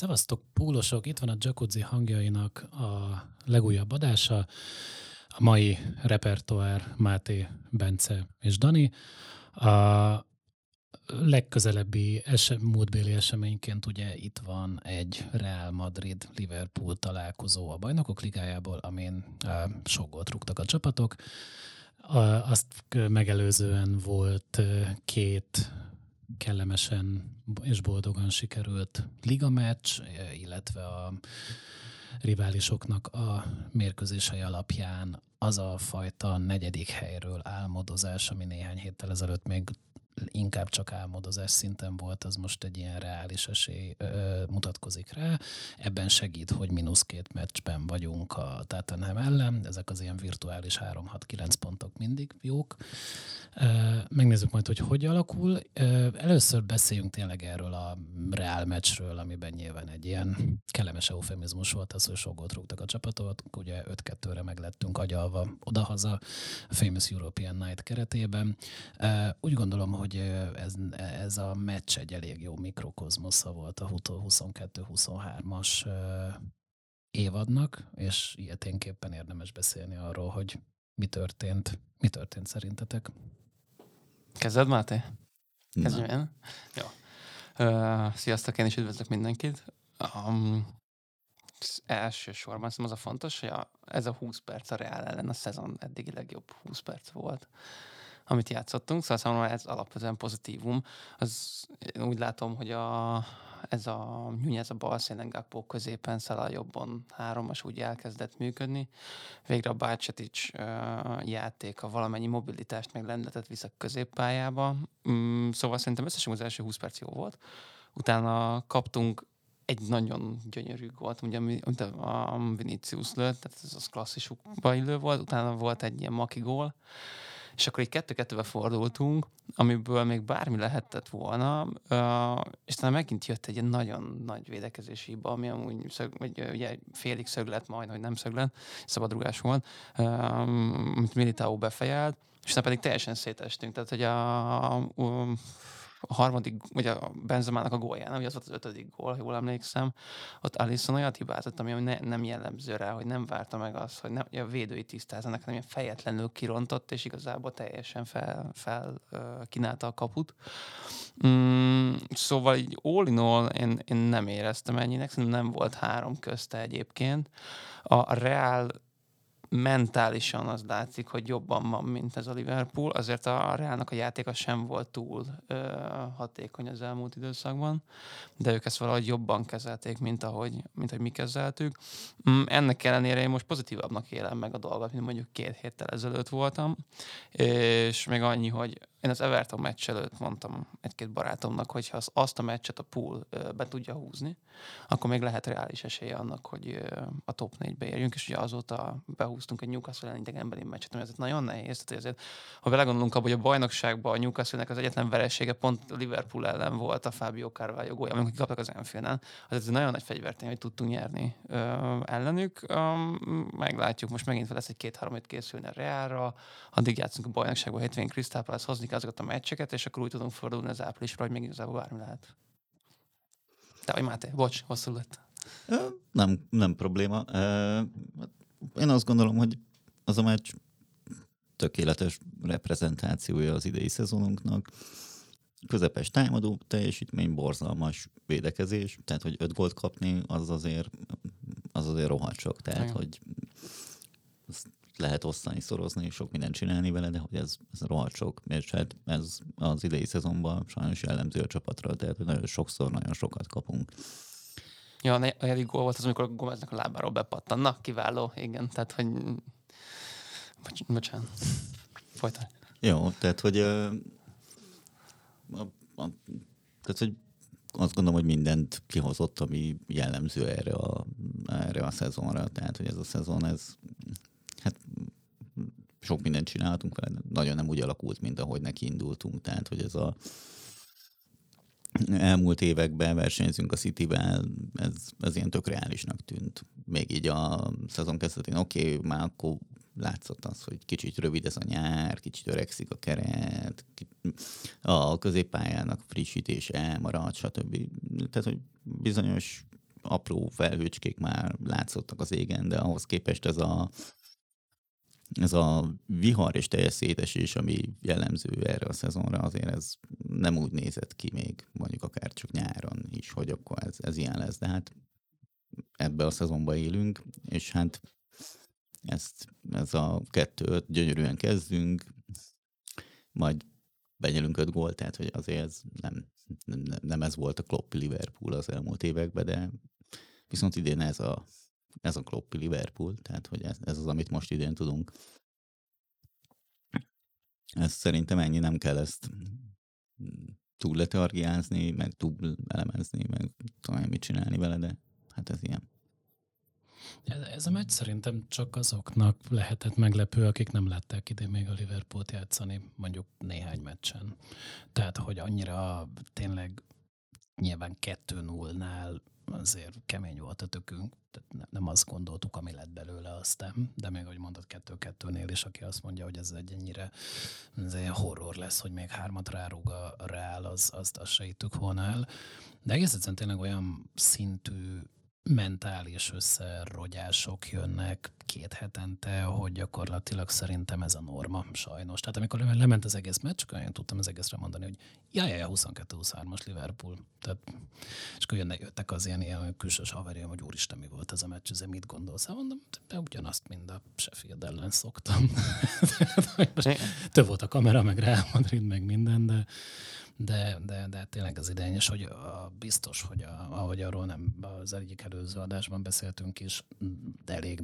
Szevasztok, púlosok! Itt van a Jacuzzi hangjainak a legújabb adása. A mai repertoár Máté, Bence és Dani. A legközelebbi esem, múltbéli eseményként ugye itt van egy Real Madrid-Liverpool találkozó a bajnokok ligájából, amin sok gólt rúgtak a csapatok. Azt megelőzően volt két kellemesen és boldogan sikerült ligameccs, illetve a riválisoknak a mérkőzései alapján az a fajta negyedik helyről álmodozás, ami néhány héttel ezelőtt még inkább csak álmodozás szinten volt, az most egy ilyen reális esély ö, mutatkozik rá. Ebben segít, hogy mínusz két meccsben vagyunk a Tottenham ellen, ezek az ilyen virtuális 3-6-9 pontok mindig jók. Megnézzük majd, hogy hogy alakul. Először beszéljünk tényleg erről a reál meccsről, amiben nyilván egy ilyen kellemes eufemizmus volt az, hogy sok gólt rúgtak a csapatot. Ugye 5-2-re meglettünk agyalva odahaza a Famous European Night keretében. Úgy gondolom, hogy ez, ez a meccs egy elég jó mikrokozmosza volt a 22-23-as évadnak, és ilyeténképpen érdemes beszélni arról, hogy mi történt. Mi történt szerintetek? Kezded, Máté? Kezdjem én? Jó. Uh, sziasztok, én is üdvözlök mindenkit. Um, elsősorban az a fontos, hogy a, ez a 20 perc a Real ellen a szezon eddigi legjobb 20 perc volt amit játszottunk, szóval számomra ez alapvetően pozitívum. Az, én úgy látom, hogy a, ez a ez a bal szélen Gakpo középen, Szala jobban háromas úgy elkezdett működni. Végre a Bácsetics játéka valamennyi mobilitást meg lendetett vissza középpályába. Mm, szóval szerintem összesen az első 20 perc jó volt. Utána kaptunk egy nagyon gyönyörű volt, ugye, amit a Vinicius lőtt, tehát ez az klasszis illő volt, utána volt egy ilyen maki gól, és akkor így kettő-kettőbe fordultunk, amiből még bármi lehetett volna, és talán megint jött egy nagyon nagy védekezési hiba, ami amúgy szög, vagy, ugye félig szöglet, majd, hogy nem szöglet, szabadrugás volt, amit Militao befejelt, és aztán pedig teljesen szétestünk, tehát hogy a, a, a a harmadik, vagy a Benzemának a gólján, ami az volt az ötödik gól, jól emlékszem, ott Alisson olyat hibázott, ami ne, nem jellemző rá, hogy nem várta meg azt, hogy, nem, hogy a védői tisztázzanak, hanem fejetlenül kirontott, és igazából teljesen fel, fel uh, kínálta a kaput. Mm, szóval így all in all én, én nem éreztem ennyinek, szerintem nem volt három közte egyébként. A Real mentálisan az látszik, hogy jobban van, mint ez a Liverpool. Azért a Realnak a játéka sem volt túl ö, hatékony az elmúlt időszakban, de ők ezt valahogy jobban kezelték, mint ahogy, mint ahogy mi kezeltük. Mm, ennek ellenére én most pozitívabbnak élem meg a dolgot, mint mondjuk két héttel ezelőtt voltam, és még annyi, hogy én az Everton meccs előtt mondtam egy-két barátomnak, hogy ha azt a meccset a pool be tudja húzni, akkor még lehet reális esélye annak, hogy a top 4-be érjünk, és ugye azóta behúztunk egy Newcastle ellen idegenbeli meccset, ami ezért nagyon nehéz. Tehát ezért, ha belegondolunk abba, hogy a bajnokságban a Newcastle-nek az egyetlen veresége pont Liverpool ellen volt a Fábio Carvalho gólya, amikor kaptak az Enfield-en, az ez nagyon nagy fegyvertény, hogy tudtunk nyerni ö, ellenük. Ö, meglátjuk, most megint lesz egy két-három készülni a Realra, addig játszunk a bajnokságban, hétvégén Crystal Palace hozni kell azokat a meccseket, és akkor úgy tudunk fordulni az áprilisra, hogy még igazából bármi lehet. Te vagy Máté, bocs, hosszú lett. Nem, nem probléma. Én azt gondolom, hogy az a meccs tökéletes reprezentációja az idei szezonunknak. Közepes támadó teljesítmény, borzalmas védekezés, tehát hogy öt gólt kapni, az azért, az azért rohadt sok. Tehát, Igen. hogy lehet osztani, szorozni, sok mindent csinálni vele, de hogy ez, ez rohadt sok, és hát ez az idei szezonban sajnos jellemző a csapatra, tehát nagyon sokszor nagyon sokat kapunk. Ja, a negyedik gól volt az, amikor Gomeznek a lábáról bepattan. Na, kiváló, igen, tehát, hogy... Bocs, bocsánat. Folytatj. Jó, tehát, hogy a, a, a, tehát, hogy azt gondolom, hogy mindent kihozott, ami jellemző erre a, erre a szezonra. Tehát, hogy ez a szezon, ez sok mindent csináltunk vele, nagyon nem úgy alakult, mint ahogy neki indultunk. Tehát, hogy ez a elmúlt években versenyzünk a City-vel, ez, ez ilyen tök reálisnak tűnt. Még így a szezon kezdetén, oké, okay, már akkor látszott az, hogy kicsit rövid ez a nyár, kicsit öregszik a keret, a középpályának frissítése elmarad, stb. Tehát, hogy bizonyos apró felhőcskék már látszottak az égen, de ahhoz képest ez a ez a vihar és teljes szétesés, ami jellemző erre a szezonra, azért ez nem úgy nézett ki még, mondjuk akár csak nyáron is, hogy akkor ez, ez ilyen lesz, de hát ebbe a szezonban élünk, és hát ezt, ez a kettő gyönyörűen kezdünk, majd benyelünk öt gólt, tehát hogy azért ez nem, nem, nem ez volt a Klopp Liverpool az elmúlt években, de viszont idén ez a, ez a Klopp Liverpool, tehát hogy ez, ez az, amit most idén tudunk. Ez szerintem ennyi, nem kell ezt túl letargiázni, meg túl elemezni, meg talán mit csinálni vele, de hát ez ilyen. Ez a meccs szerintem csak azoknak lehetett meglepő, akik nem látták ide még a Liverpoolt játszani, mondjuk néhány meccsen. Tehát, hogy annyira tényleg nyilván 2-0-nál azért kemény volt a tökünk, tehát nem azt gondoltuk, ami lett belőle aztán, de még, ahogy mondod, 2-2-nél is, aki azt mondja, hogy ez egy ennyire ez egy horror lesz, hogy még hármat rárúg a Reál, az, azt, azt se volna el. De egész egyszerűen tényleg olyan szintű mentális összerogyások jönnek két hetente, hogy gyakorlatilag szerintem ez a norma, sajnos. Tehát amikor lement az egész meccs, akkor én tudtam az egészre mondani, hogy ja, ja, ja 22-23-as Liverpool. Tehát, és akkor jönnek, jöttek az ilyen, ilyen külsős haverium, hogy úristen, mi volt ez a meccs, ez mit gondolsz? Hát mondom, de ugyanazt, mint a Sheffield ellen szoktam. több volt a kamera, meg Real Madrid, meg minden, de de, de, de tényleg az idényes, hogy a, biztos, hogy a, ahogy arról nem az egyik előző adásban beszéltünk is, de elég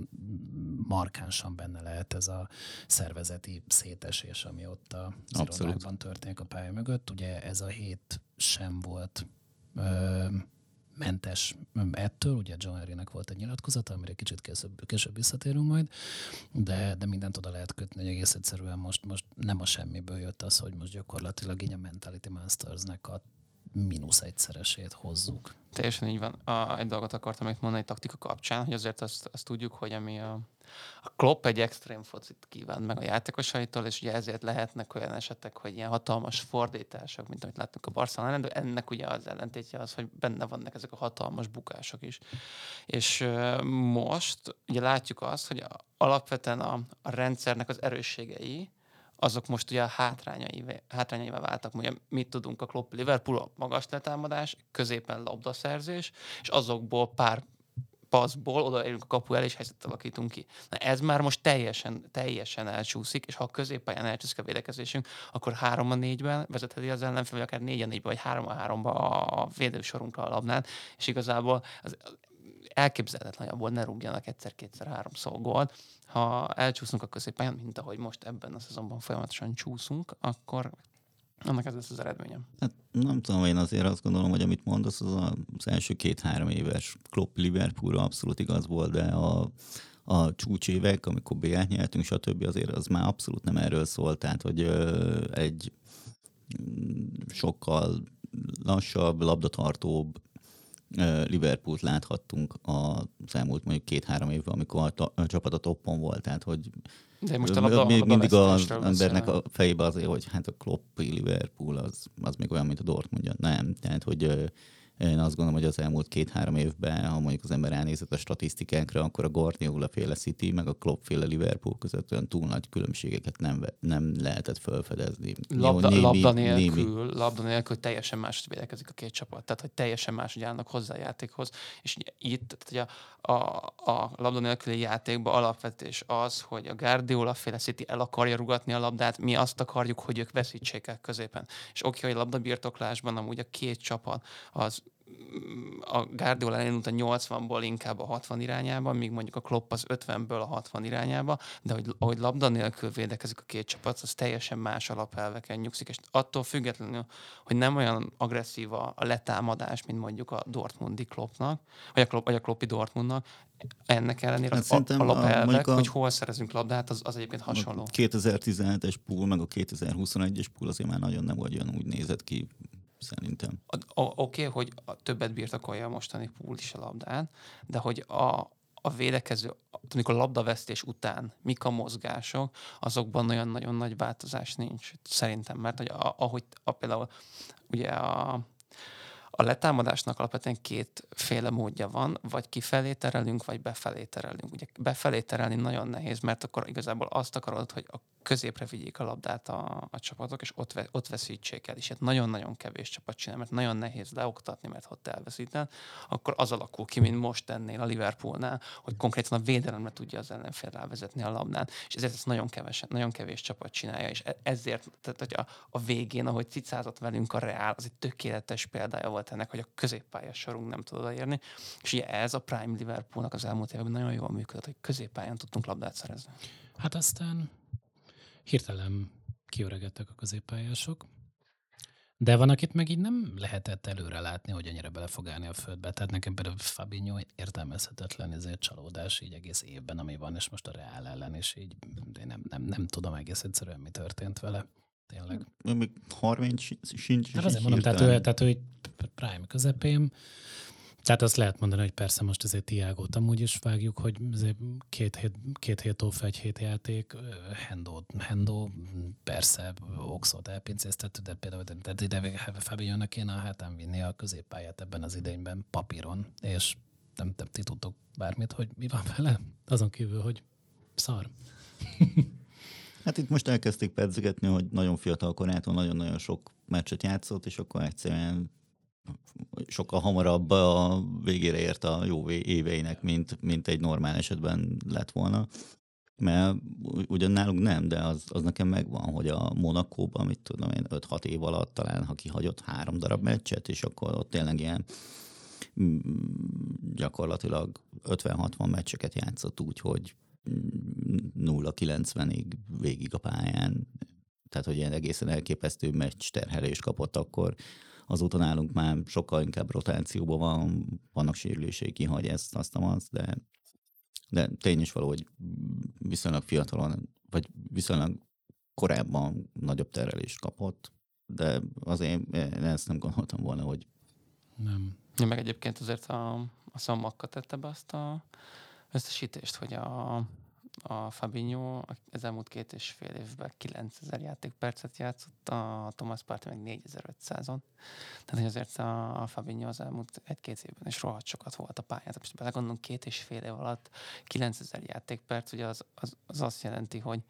markánsan benne lehet ez a szervezeti szétesés, ami ott a irodákban történik a pálya mögött. Ugye ez a hét sem volt ö, mentes. Ettől, ugye John Henrynek volt egy nyilatkozata, amire kicsit később, később visszatérünk majd, de, de mindent oda lehet kötni, hogy egész egyszerűen most, most nem a semmiből jött az, hogy most gyakorlatilag így a Mentality Mastersnek a mínusz egyszeresét hozzuk. Teljesen így van. A, egy dolgot akartam még mondani taktika kapcsán, hogy azért azt, azt tudjuk, hogy ami a, a Klopp egy extrém focit kíván meg a játékosaitól, és ugye ezért lehetnek olyan esetek, hogy ilyen hatalmas fordítások, mint amit láttunk a Barcelona de ennek ugye az ellentétje az, hogy benne vannak ezek a hatalmas bukások is. És most ugye látjuk azt, hogy alapvetően a, a rendszernek az erősségei, azok most ugye a hátrányaival, hátrányaival váltak. Ugye mit tudunk a Klopp Liverpool, magas letámadás, középen labdaszerzés, és azokból pár passzból odaérünk a kapu el, és helyzetet alakítunk ki. Na ez már most teljesen, teljesen elcsúszik, és ha a középpályán elcsúszik a védekezésünk, akkor 3 a 4-ben vezetheti az ellenfél, vagy akár 4 a 4 vagy 3 a 3 a védősorunkra a labnán, és igazából az elképzelhetetlen abból ne rúgjanak egyszer-kétszer háromszor gólt. Ha elcsúszunk a középpályán, mint ahogy most ebben a szezonban folyamatosan csúszunk, akkor annak ez lesz az eredményem. Hát nem tudom, én azért azt gondolom, hogy amit mondasz, az az első két-három éves Klopp Liverpool abszolút igaz volt, de a, a csúcsévek, amikor b nyertünk, stb. azért az már abszolút nem erről szólt, tehát hogy ö, egy mm, sokkal lassabb, labdatartóbb Liverpoolt láthattunk az elmúlt mondjuk két-három évben, amikor a, a csapat a toppon volt, tehát hogy de most a labda, még mindig az embernek a fejébe az, hogy hát a Kloppi Liverpool az, az még olyan, mint a Dortmund. Nem, tehát hogy én azt gondolom, hogy az elmúlt két-három évben, ha mondjuk az ember elnézett a statisztikákra, akkor a Guardiola féle City, meg a Klopp féle Liverpool között olyan túl nagy különbségeket nem, nem lehetett felfedezni. Labda, némi, labda, nélkül, némi... labda nélkül teljesen más védekezik a két csapat. Tehát, hogy teljesen más állnak hozzá a játékhoz. És itt, tehát, a, a, a labda nélküli játékban alapvetés az, hogy a Guardiola féle City el akarja rugatni a labdát, mi azt akarjuk, hogy ők veszítsék el középen. És oké, hogy labdabirtoklásban amúgy a két csapat az a Guardiola elindult a 80-ból inkább a 60 irányába, míg mondjuk a Klopp az 50-ből a 60 irányába, de hogy, ahogy labda nélkül védekezik a két csapat, az teljesen más alapelveken nyugszik, és attól függetlenül, hogy nem olyan agresszív a, a letámadás, mint mondjuk a Dortmundi Kloppnak, vagy a, Klopp, vagy a Kloppi Dortmundnak, ennek ellenére hát az alapelvek, a, hogy hol szerezünk labdát, az, az egyébként hasonló. A 2017-es pool, meg a 2021-es pool azért már nagyon nem olyan úgy nézett ki, szerintem. Oké, okay, hogy a többet birtokolja a mostani pool is a labdán, de hogy a, a védekező, amikor labdavesztés után mik a mozgások, azokban olyan nagyon nagy változás nincs, szerintem, mert hogy a, ahogy a, például ugye a, a letámadásnak alapvetően kétféle módja van, vagy kifelé terelünk, vagy befelé terelünk. Ugye befelé terelni nagyon nehéz, mert akkor igazából azt akarod, hogy a középre vigyék a labdát a, a csapatok, és ott, ott veszítsék el. És hát nagyon-nagyon kevés csapat csinál, mert nagyon nehéz leoktatni, mert ott elveszíted. Akkor az alakul ki, mint most tennél a Liverpoolnál, hogy konkrétan a védelemre tudja az ellenfél rávezetni a labdát. És ezért ezt nagyon, kevés, nagyon kevés csapat csinálja, és e- ezért, tehát hogy a, a végén, ahogy cicázott velünk a Real, az egy tökéletes példája volt ennek, hogy a középpályás sorunk nem tudod érni. És ugye ez a Prime Liverpoolnak az elmúlt években nagyon jól működött, hogy középpályán tudtunk labdát szerezni. Hát aztán hirtelen kiöregedtek a középpályások, de van, akit meg így nem lehetett előre látni, hogy annyira bele fog állni a földbe. Tehát nekem például Fabinho értelmezhetetlen ezért csalódás így egész évben, ami van, és most a Real ellen, és így de nem, nem, nem tudom egész egyszerűen, mi történt vele. Tényleg. Még 30 sincs. Hát azért mondom, tehát ő, tehát ő prime közepén, tehát azt lehet mondani, hogy persze most ezért Tiágót amúgy is vágjuk, hogy azért két hét, két hét off, egy hét játék, Hendo, Hendo persze Oxot elpincéztető, de például de ide Fabionnak kéne a hátán vinni a középpályát ebben az idényben papíron, és nem, nem ti tudtok bármit, hogy mi van vele, azon kívül, hogy szar. Hát itt most elkezdték pedzegetni, hogy nagyon fiatal korától nagyon-nagyon sok meccset játszott, és akkor egyszerűen sokkal hamarabb a végére ért a jó éveinek, mint, mint egy normál esetben lett volna. Mert ugyan nálunk nem, de az, az nekem megvan, hogy a Monakóban, mit tudom én, 5-6 év alatt talán, ha kihagyott három darab meccset, és akkor ott tényleg ilyen mm, gyakorlatilag 50-60 meccseket játszott úgy, hogy 0-90-ig végig a pályán. Tehát, hogy ilyen egészen elképesztő meccs terhelést kapott akkor, azóta nálunk már sokkal inkább rotációban van, vannak sérülései, kihagy ezt, azt, azt, de, de tény is való, hogy viszonylag fiatalon, vagy viszonylag korábban nagyobb terelést kapott, de azért én ezt nem gondoltam volna, hogy nem. Ja, meg egyébként azért a, a Szammakka tette be azt a összesítést, hogy a a Fabinho az elmúlt két és fél évben 9000 játékpercet játszott, a Thomas Partey meg 4500-on. Tehát hogy azért a, a Fabinho az elmúlt egy-két évben is rohadt sokat volt a pályán. Tehát most belegondolunk két és fél év alatt 9000 játékperc, ugye az, az, az azt jelenti, hogy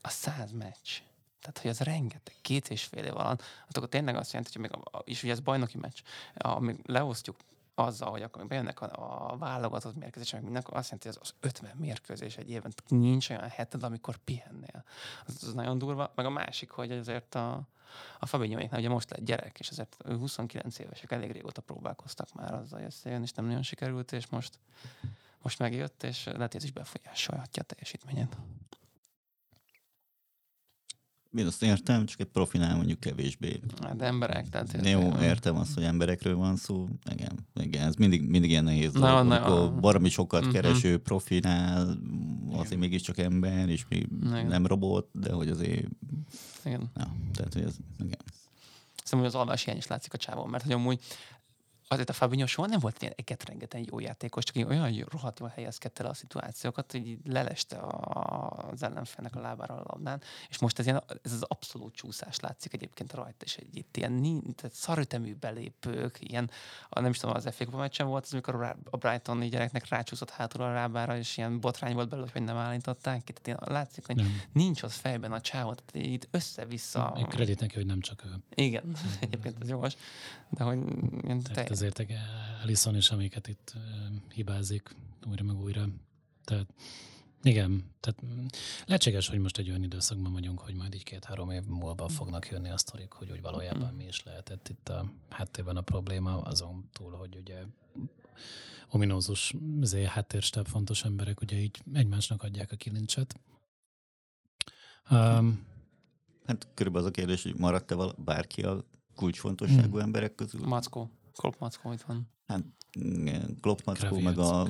a 100 meccs. Tehát, hogy az rengeteg, két és fél év alatt, akkor tényleg azt jelenti, hogy még a, és ugye ez bajnoki meccs, amíg leosztjuk azzal, hogy akkor bejönnek a, a válogatott mérkőzések, meg mindenkor azt jelenti, hogy az, az 50 mérkőzés egy évben, nincs olyan heted, amikor pihennél. Az, az nagyon durva. Meg a másik, hogy azért a, a Fabinhoéknál ugye most lett gyerek, és azért 29 évesek, elég régóta próbálkoztak már azzal, hogy összejön, és nem nagyon sikerült, és most, most megjött, és lehet, hogy ez is befolyásolhatja a teljesítményét. Én azt értem, csak egy profinál mondjuk kevésbé. Hát emberek, tehát... Jó, értem azt, hogy emberekről van szó. Igen, igen ez mindig, mindig ilyen nehéz na, dolog. Na, amikor valami sokat uh-huh. kereső profinál, azért igen. mégiscsak ember, és még igen. nem robot, de hogy azért... Igen. Na, tehát, hogy ez, igen. Szerintem, hogy az alvás hiány is látszik a csávon, mert hogy amúgy azért a Fabinho soha nem volt ilyen rengeteg jó játékos, csak olyan rohadt jól helyezkedte el a szituációkat, hogy leleste az ellenfélnek a lábára a labdán, és most ez, ilyen, ez az abszolút csúszás látszik egyébként rajta, és egy itt ilyen tehát szarütemű belépők, ilyen, nem is tudom, az FA meccsen volt, az, amikor a Brighton gyereknek rácsúszott hátul a lábára, és ilyen botrány volt belőle, hogy nem állították ki. Tehát ilyen, látszik, hogy nem. nincs az fejben a csávot, tehát itt össze-vissza. Én kredit neki, hogy nem csak ő. Igen, egyébként ez jogos, de hogy ilyen te azért Ellison is, amiket itt hibázik újra meg újra. Tehát igen, tehát lehetséges, hogy most egy olyan időszakban vagyunk, hogy majd így két-három év múlva fognak jönni a sztorik, hogy úgy valójában mi is lehetett itt a háttérben a probléma, azon túl, hogy ugye ominózus háttérstáb fontos emberek ugye így egymásnak adják a kilincset. Um, hát körülbelül az a kérdés, hogy maradt-e bárki a kulcsfontosságú hmm. emberek közül? Mackó. Klopp Mackó itt van. Hát Klopp Mackó, meg a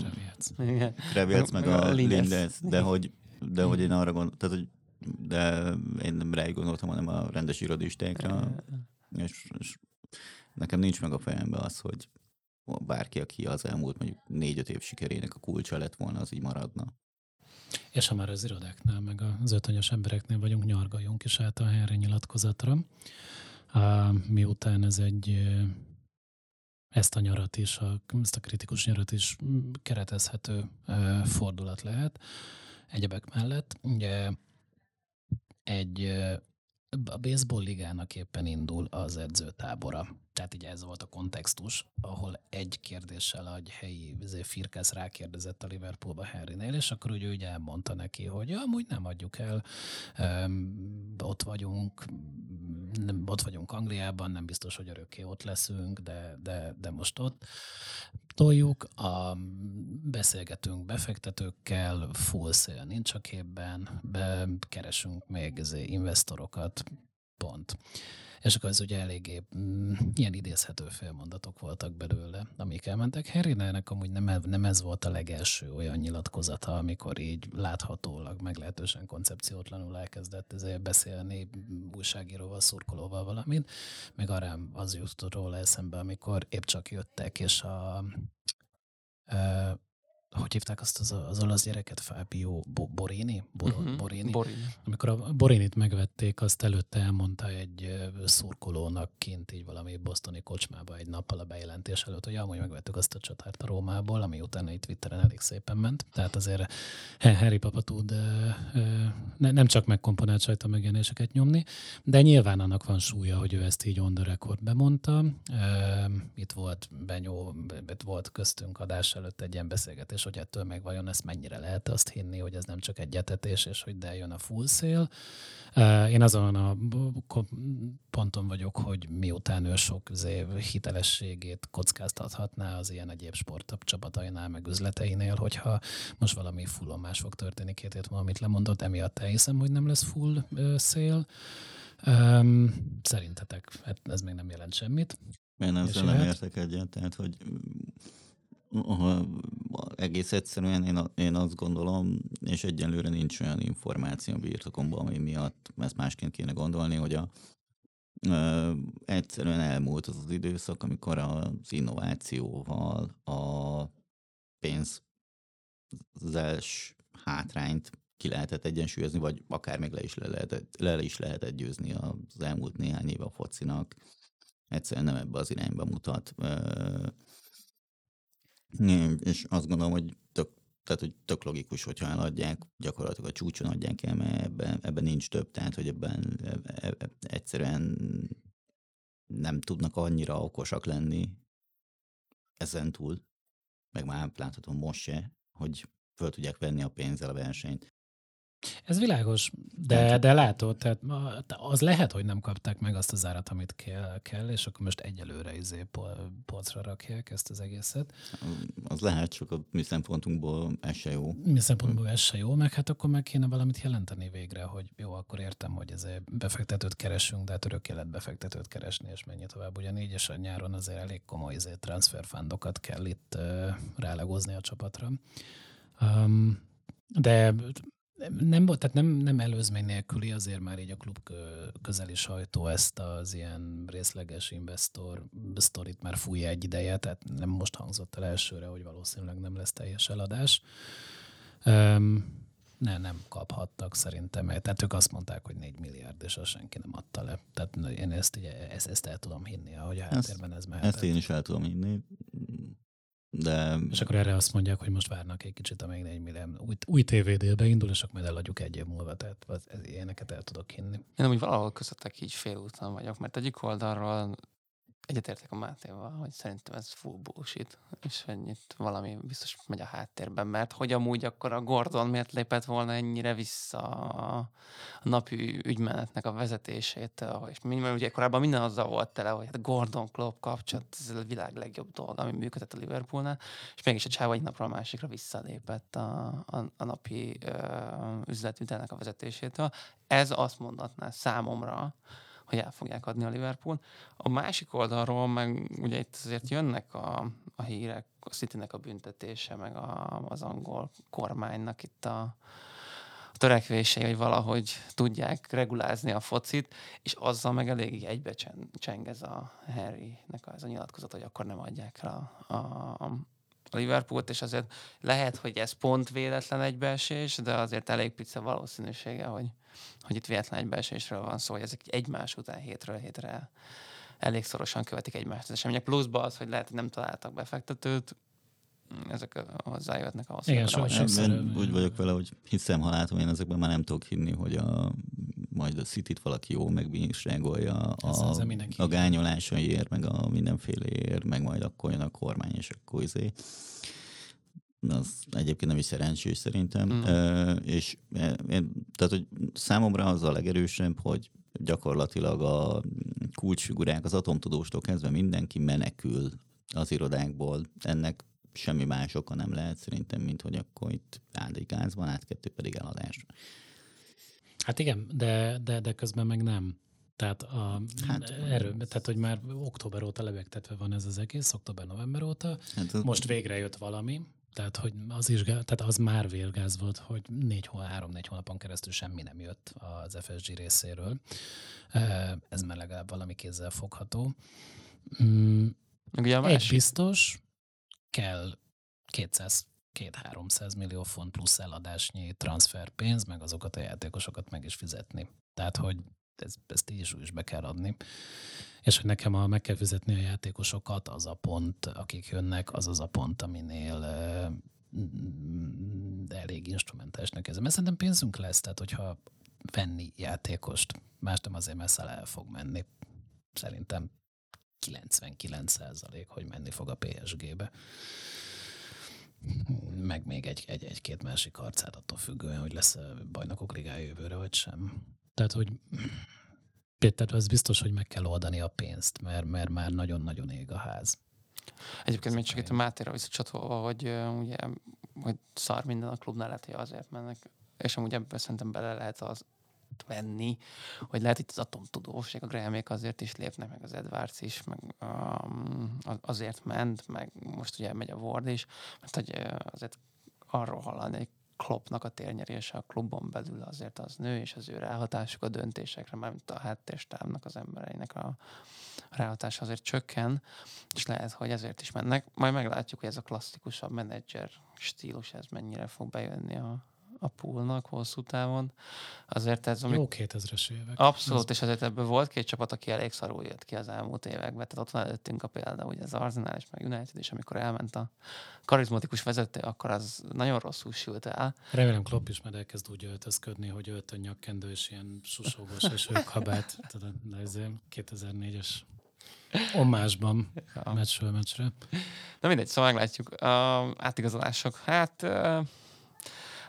Kreviec, meg a Lindes, de hogy, de hogy én arra gondoltam, tehát, hogy de én nem ráig gondoltam, hanem a rendes irodistákra, és, és nekem nincs meg a fejemben az, hogy bárki, aki az elmúlt mondjuk négy-öt év sikerének a kulcsa lett volna, az így maradna. És ha már az irodáknál, meg az ötönyös embereknél vagyunk, nyargaljunk is át a helyre nyilatkozatra. miután ez egy ezt a nyarat is, a, ezt a kritikus nyarat is keretezhető fordulat lehet egyebek mellett. Ugye egy a baseball ligának éppen indul az edzőtábora. Tehát így ez volt a kontextus, ahol egy kérdéssel egy helyi izé, Firkesz rákérdezett a Liverpoolba Harrynél, és akkor úgy, úgy elmondta neki, hogy ja, amúgy nem adjuk el, ott vagyunk, nem, ott vagyunk Angliában, nem biztos, hogy örökké ott leszünk, de, de, de most ott toljuk, a, beszélgetünk befektetőkkel, full sale nincs a képben, be, keresünk még izé, investorokat, pont. És akkor ez ugye eléggé mm, ilyen idézhető félmondatok voltak belőle, amik elmentek. Harrynek amúgy nem, nem ez volt a legelső olyan nyilatkozata, amikor így láthatólag, meglehetősen koncepciótlanul elkezdett ezért beszélni újságíróval, szurkolóval valamit. Meg arra az jutott róla eszembe, amikor épp csak jöttek, és a hogy hívták azt az, az olasz gyereket? Fábio Borini? Bor, uh-huh. Borini? Borini. Amikor a Borinit megvették, azt előtte elmondta egy szurkolónak kint így valami bosztoni kocsmába egy nappal a bejelentés előtt, hogy amúgy megvettük azt a csatárt a Rómából, ami utána itt Twitteren elég szépen ment. Tehát azért Harry Papa tud ne, nem csak megkomponált sajta megjelenéseket nyomni, de nyilván annak van súlya, hogy ő ezt így on the record bemondta. Itt volt Benyó, itt volt köztünk adás előtt egy ilyen beszélgetés, és hogy ettől meg vajon ezt mennyire lehet azt hinni, hogy ez nem csak egy etetés, és hogy de jön a full szél. Én azon a ponton vagyok, hogy miután ő sok hitelességét kockáztathatná az ilyen egyéb sportabb csapatainál, meg üzleteinél, hogyha most valami fullon más fog történni két hét múlva, amit lemondott, emiatt elhiszem, hogy nem lesz full szél. Szerintetek hát ez még nem jelent semmit. Én ezzel nem értek egyet, tehát hogy egész egyszerűen én, én azt gondolom, és egyelőre nincs olyan információ a birtokomban, ami miatt ezt másként kéne gondolni, hogy a, ö, egyszerűen elmúlt az az időszak, amikor az innovációval a pénzes hátrányt ki lehetett egyensúlyozni, vagy akár még le is, le lehetett, le is lehetett győzni az elmúlt néhány év a focinak. Egyszerűen nem ebbe az irányba mutat. Ö, és azt gondolom, hogy tök, tehát, hogy tök logikus, hogyha eladják, gyakorlatilag a csúcson adják el, mert ebben, ebben nincs több, tehát hogy ebben e, e, egyszerűen nem tudnak annyira okosak lenni ezen túl, meg már láthatom most se, hogy föl tudják venni a pénzzel a versenyt. Ez világos, de, de látod, tehát az lehet, hogy nem kapták meg azt az árat, amit kell, kell és akkor most egyelőre izé polcra rakják ezt az egészet. Az lehet, csak a mi szempontunkból ez se jó. Mi szempontból ez se jó, meg hát akkor meg kéne valamit jelenteni végre, hogy jó, akkor értem, hogy ez befektetőt keresünk, de hát örök élet befektetőt keresni, és mennyi tovább. Ugyanígy, és a nyáron azért elég komoly izé, transferfundokat kell itt uh, rálegozni a csapatra. Um, de nem, tehát nem, nem előzmény nélküli, azért már így a klub közeli sajtó ezt az ilyen részleges investor sztorit már fújja egy ideje, tehát nem most hangzott el elsőre, hogy valószínűleg nem lesz teljes eladás. Um, ne, nem kaphattak szerintem. Tehát ők azt mondták, hogy 4 milliárd, és azt senki nem adta le. Tehát én ezt, így, ezt, ezt el tudom hinni, ahogy a háttérben ez mehetett. Ezt én is el tudom hinni. De... És akkor erre azt mondják, hogy most várnak egy kicsit, amíg egy milliárd új, új tévédél beindul, és akkor majd eladjuk egy év múlva. Tehát ez, ilyeneket el tudok hinni. Én úgy valahol közöttek így félúton vagyok, mert egyik oldalról egyetértek a Mátéval, hogy szerintem ez full bullshit, és hogy itt valami biztos megy a háttérben, mert hogy amúgy akkor a Gordon miért lépett volna ennyire vissza a napi ügymenetnek a vezetését, és mert ugye korábban minden azzal volt tele, hogy hát Gordon Klopp kapcsolat, ez a világ legjobb dolog, ami működött a Liverpoolnál, és mégis a csáva egy napról a másikra visszalépett a, a, a napi ö, a vezetésétől. Ez azt mondatná számomra, hogy el fogják adni a Liverpool. A másik oldalról meg ugye itt azért jönnek a, a hírek, a city a büntetése, meg a, az angol kormánynak itt a, törekvései, hogy valahogy tudják regulázni a focit, és azzal meg elég egybe cseng ez a Harry-nek ez a nyilatkozat, hogy akkor nem adják rá a, a, a Liverpoolt, és azért lehet, hogy ez pont véletlen egybeesés, de azért elég pici valószínűsége, hogy, hogy itt véletlen egybeesésről van szó, hogy ezek egymás után hétről hétre elég szorosan követik egymást az események. Pluszba az, hogy lehet, hogy nem találtak befektetőt, ezek hozzájöhetnek ahhoz. Igen, so, Én, én úgy vagyok vele, hogy hiszem, ha látom, én ezekben már nem tudok hinni, hogy a, majd a City-t valaki jó megbírságolja a, a gányolásaiért, meg a mindenféleért, meg majd akkor jön a kormány, és akkor izé. Az egyébként nem is szerencsés szerintem. Mm. E, és én, tehát, hogy számomra az a legerősebb, hogy gyakorlatilag a kulcsfigurák, az atomtudóstól kezdve mindenki menekül az irodákból. Ennek semmi más oka nem lehet szerintem, mint hogy akkor itt van, át kettő pedig eladás. Hát igen, de, de, de közben meg nem. Tehát, a, hát, erről, tehát, hogy már október óta lebegtetve van ez az egész, október-november óta. Hát az... Most végre jött valami, tehát, hogy az, is, tehát az már vérgáz volt, hogy négy hó, három-négy hónapon keresztül semmi nem jött az FSG részéről. Ez már legalább valami kézzel fogható. Mm, Ugye a Egy biztos, kell 200 2-300 millió font plusz eladásnyi transferpénz, meg azokat a játékosokat meg is fizetni. Tehát, hogy ez, ezt így is úgy is be kell adni. És hogy nekem a, meg kell fizetni a játékosokat, az a pont, akik jönnek, az az a pont, aminél de elég instrumentásnak ez. Mert szerintem pénzünk lesz, tehát hogyha venni játékost, más nem azért, mert el fog menni. Szerintem 99 százalék, hogy menni fog a PSG-be. Meg még egy, egy, egy-két másik arcát attól függően, hogy lesz bajnokok ligája jövőre, vagy sem. Tehát, hogy Péter, az biztos, hogy meg kell oldani a pénzt, mert, mert már nagyon-nagyon ég a ház. Egyébként még csak itt a Mátéra visszacsatolva, hogy uh, ugye, hogy szar minden a klubnál lehet, hogy azért mennek, és amúgy ebben szerintem bele lehet az, venni, hogy lehet itt az atomtudósság, a Grahamék azért is lépnek, meg az Edwards is, meg um, azért ment, meg most ugye megy a Ward is, mert hogy azért arról hallani, hogy Kloppnak a térnyerése a klubon belül azért az nő, és az ő ráhatásuk a döntésekre, mármint a háttérstábnak az embereinek a ráhatása azért csökken, és lehet, hogy ezért is mennek. Majd meglátjuk, hogy ez a klasszikusabb menedzser stílus, ez mennyire fog bejönni a, a poolnak hosszú távon. Azért ez... Amik... Jó 2000-es évek. Abszolút, ez... és azért ebből volt két csapat, aki elég szarul jött ki az elmúlt években. Tehát ott van előttünk a példa, ugye az Arsenal és meg United is, amikor elment a karizmatikus vezető, akkor az nagyon rosszul sült el. Remélem Klopp is majd elkezd úgy öltözködni, hogy öltön nyakkendő és ilyen susogos és kabát. Tehát ez 2004-es omásban ja. meccsről meccsre. Na mindegy, szóval meglátjuk. Uh, átigazolások. Hát uh,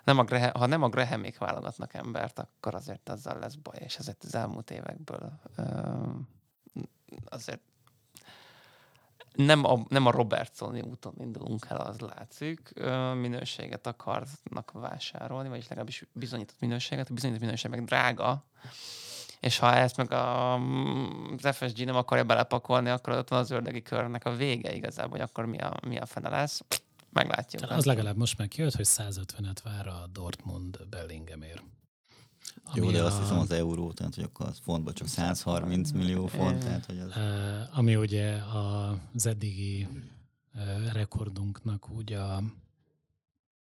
nem a Graham, ha nem a Grahamék válogatnak embert, akkor azért azzal lesz baj, és ezért az elmúlt évekből azért nem a, nem a Robertsoni úton indulunk el, az látszik. Minőséget akarnak vásárolni, vagyis legalábbis bizonyított minőséget. A bizonyított minőség meg drága, és ha ezt meg a, az FSG nem akarja belepakolni, akkor ott van az ördögi körnek a vége igazából, hogy akkor mi a, mi a fene lesz meglátjuk. Az legalább most kijött, hogy 150-et vár a Dortmund Bellingemért. Jó, de a... azt hiszem az euró, tehát hogy akkor az fontban csak 130 millió font. Tehát, hogy az... Ami ugye az eddigi rekordunknak úgy a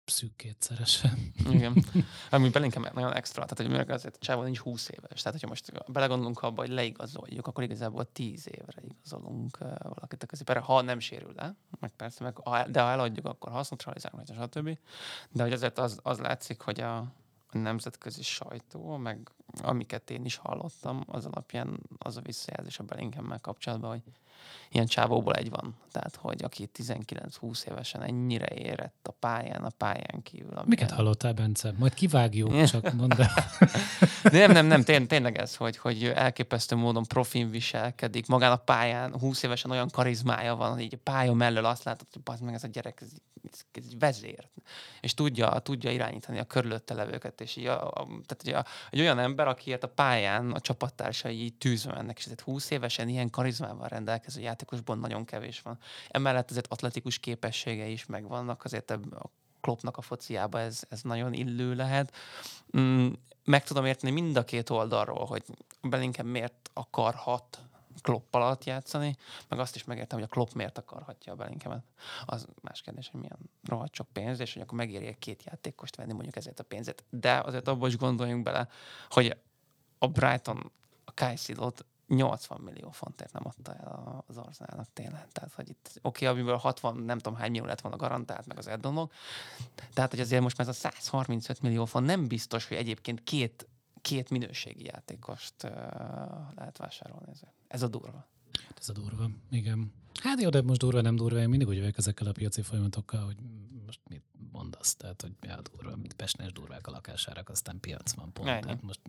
szűk kétszerese. Igen. Ami belinkem nagyon extra, tehát hogy mert azért csávó nincs 20 éves. Tehát, hogyha most belegondolunk abba, hogy leigazoljuk, akkor igazából 10 évre igazolunk valakit a középére, ha nem sérül le, meg persze, meg, de ha eladjuk, akkor hasznot realizálunk, stb. De hogy azért az, az látszik, hogy a, a nemzetközi sajtó, meg amiket én is hallottam, az alapján az a visszajelzés a Bellinghammel kapcsolatban, hogy ilyen csávóból egy van. Tehát, hogy aki 19-20 évesen ennyire érett a pályán, a pályán kívül. Amilyen... Miket hallottál, Bence? Majd kivágjuk, csak mondd Nem, nem, nem, tény, tényleg ez, hogy, hogy elképesztő módon profin viselkedik. Magán a pályán 20 évesen olyan karizmája van, hogy így a pálya mellől azt látod, hogy meg ez a gyerek, ez, ez, ez egy vezér. És tudja, tudja irányítani a körülötte levőket. És így a, a, tehát egy, a, egy olyan ember, akiért a pályán a csapattársai így tűzve mennek, és tehát 20 évesen ilyen karizmával rendelkező játékosban nagyon kevés van. Emellett azért atletikus képessége is megvannak, azért a Kloppnak a fociába ez, ez nagyon illő lehet. Mm, meg tudom érteni mind a két oldalról, hogy Bellingham miért akarhat Klopp alatt játszani, meg azt is megértem, hogy a Klopp miért akarhatja a Bellinghamet. Az más kérdés, hogy milyen rohadt sok pénz, és hogy akkor megéri két játékost venni mondjuk ezért a pénzet. De azért abban is gondoljunk bele, hogy a Brighton a Kajszidot 80 millió fontért nem adta el az Arsenalnak tényleg. Tehát, hogy itt, oké, okay, amiből 60, nem tudom hány millió lett volna garantált, meg az eddonok. Tehát, hogy azért most már ez a 135 millió font nem biztos, hogy egyébként két, két minőségi játékost uh, lehet vásárolni. Ez a durva. Ez a durva, igen. Hát jó, de most durva, nem durva, én mindig úgy vagyok ezekkel a piaci folyamatokkal, hogy most mit mondasz, tehát hogy ja, durva, mint Pesnes durvák a lakásárak, aztán piac van pont. Tehát most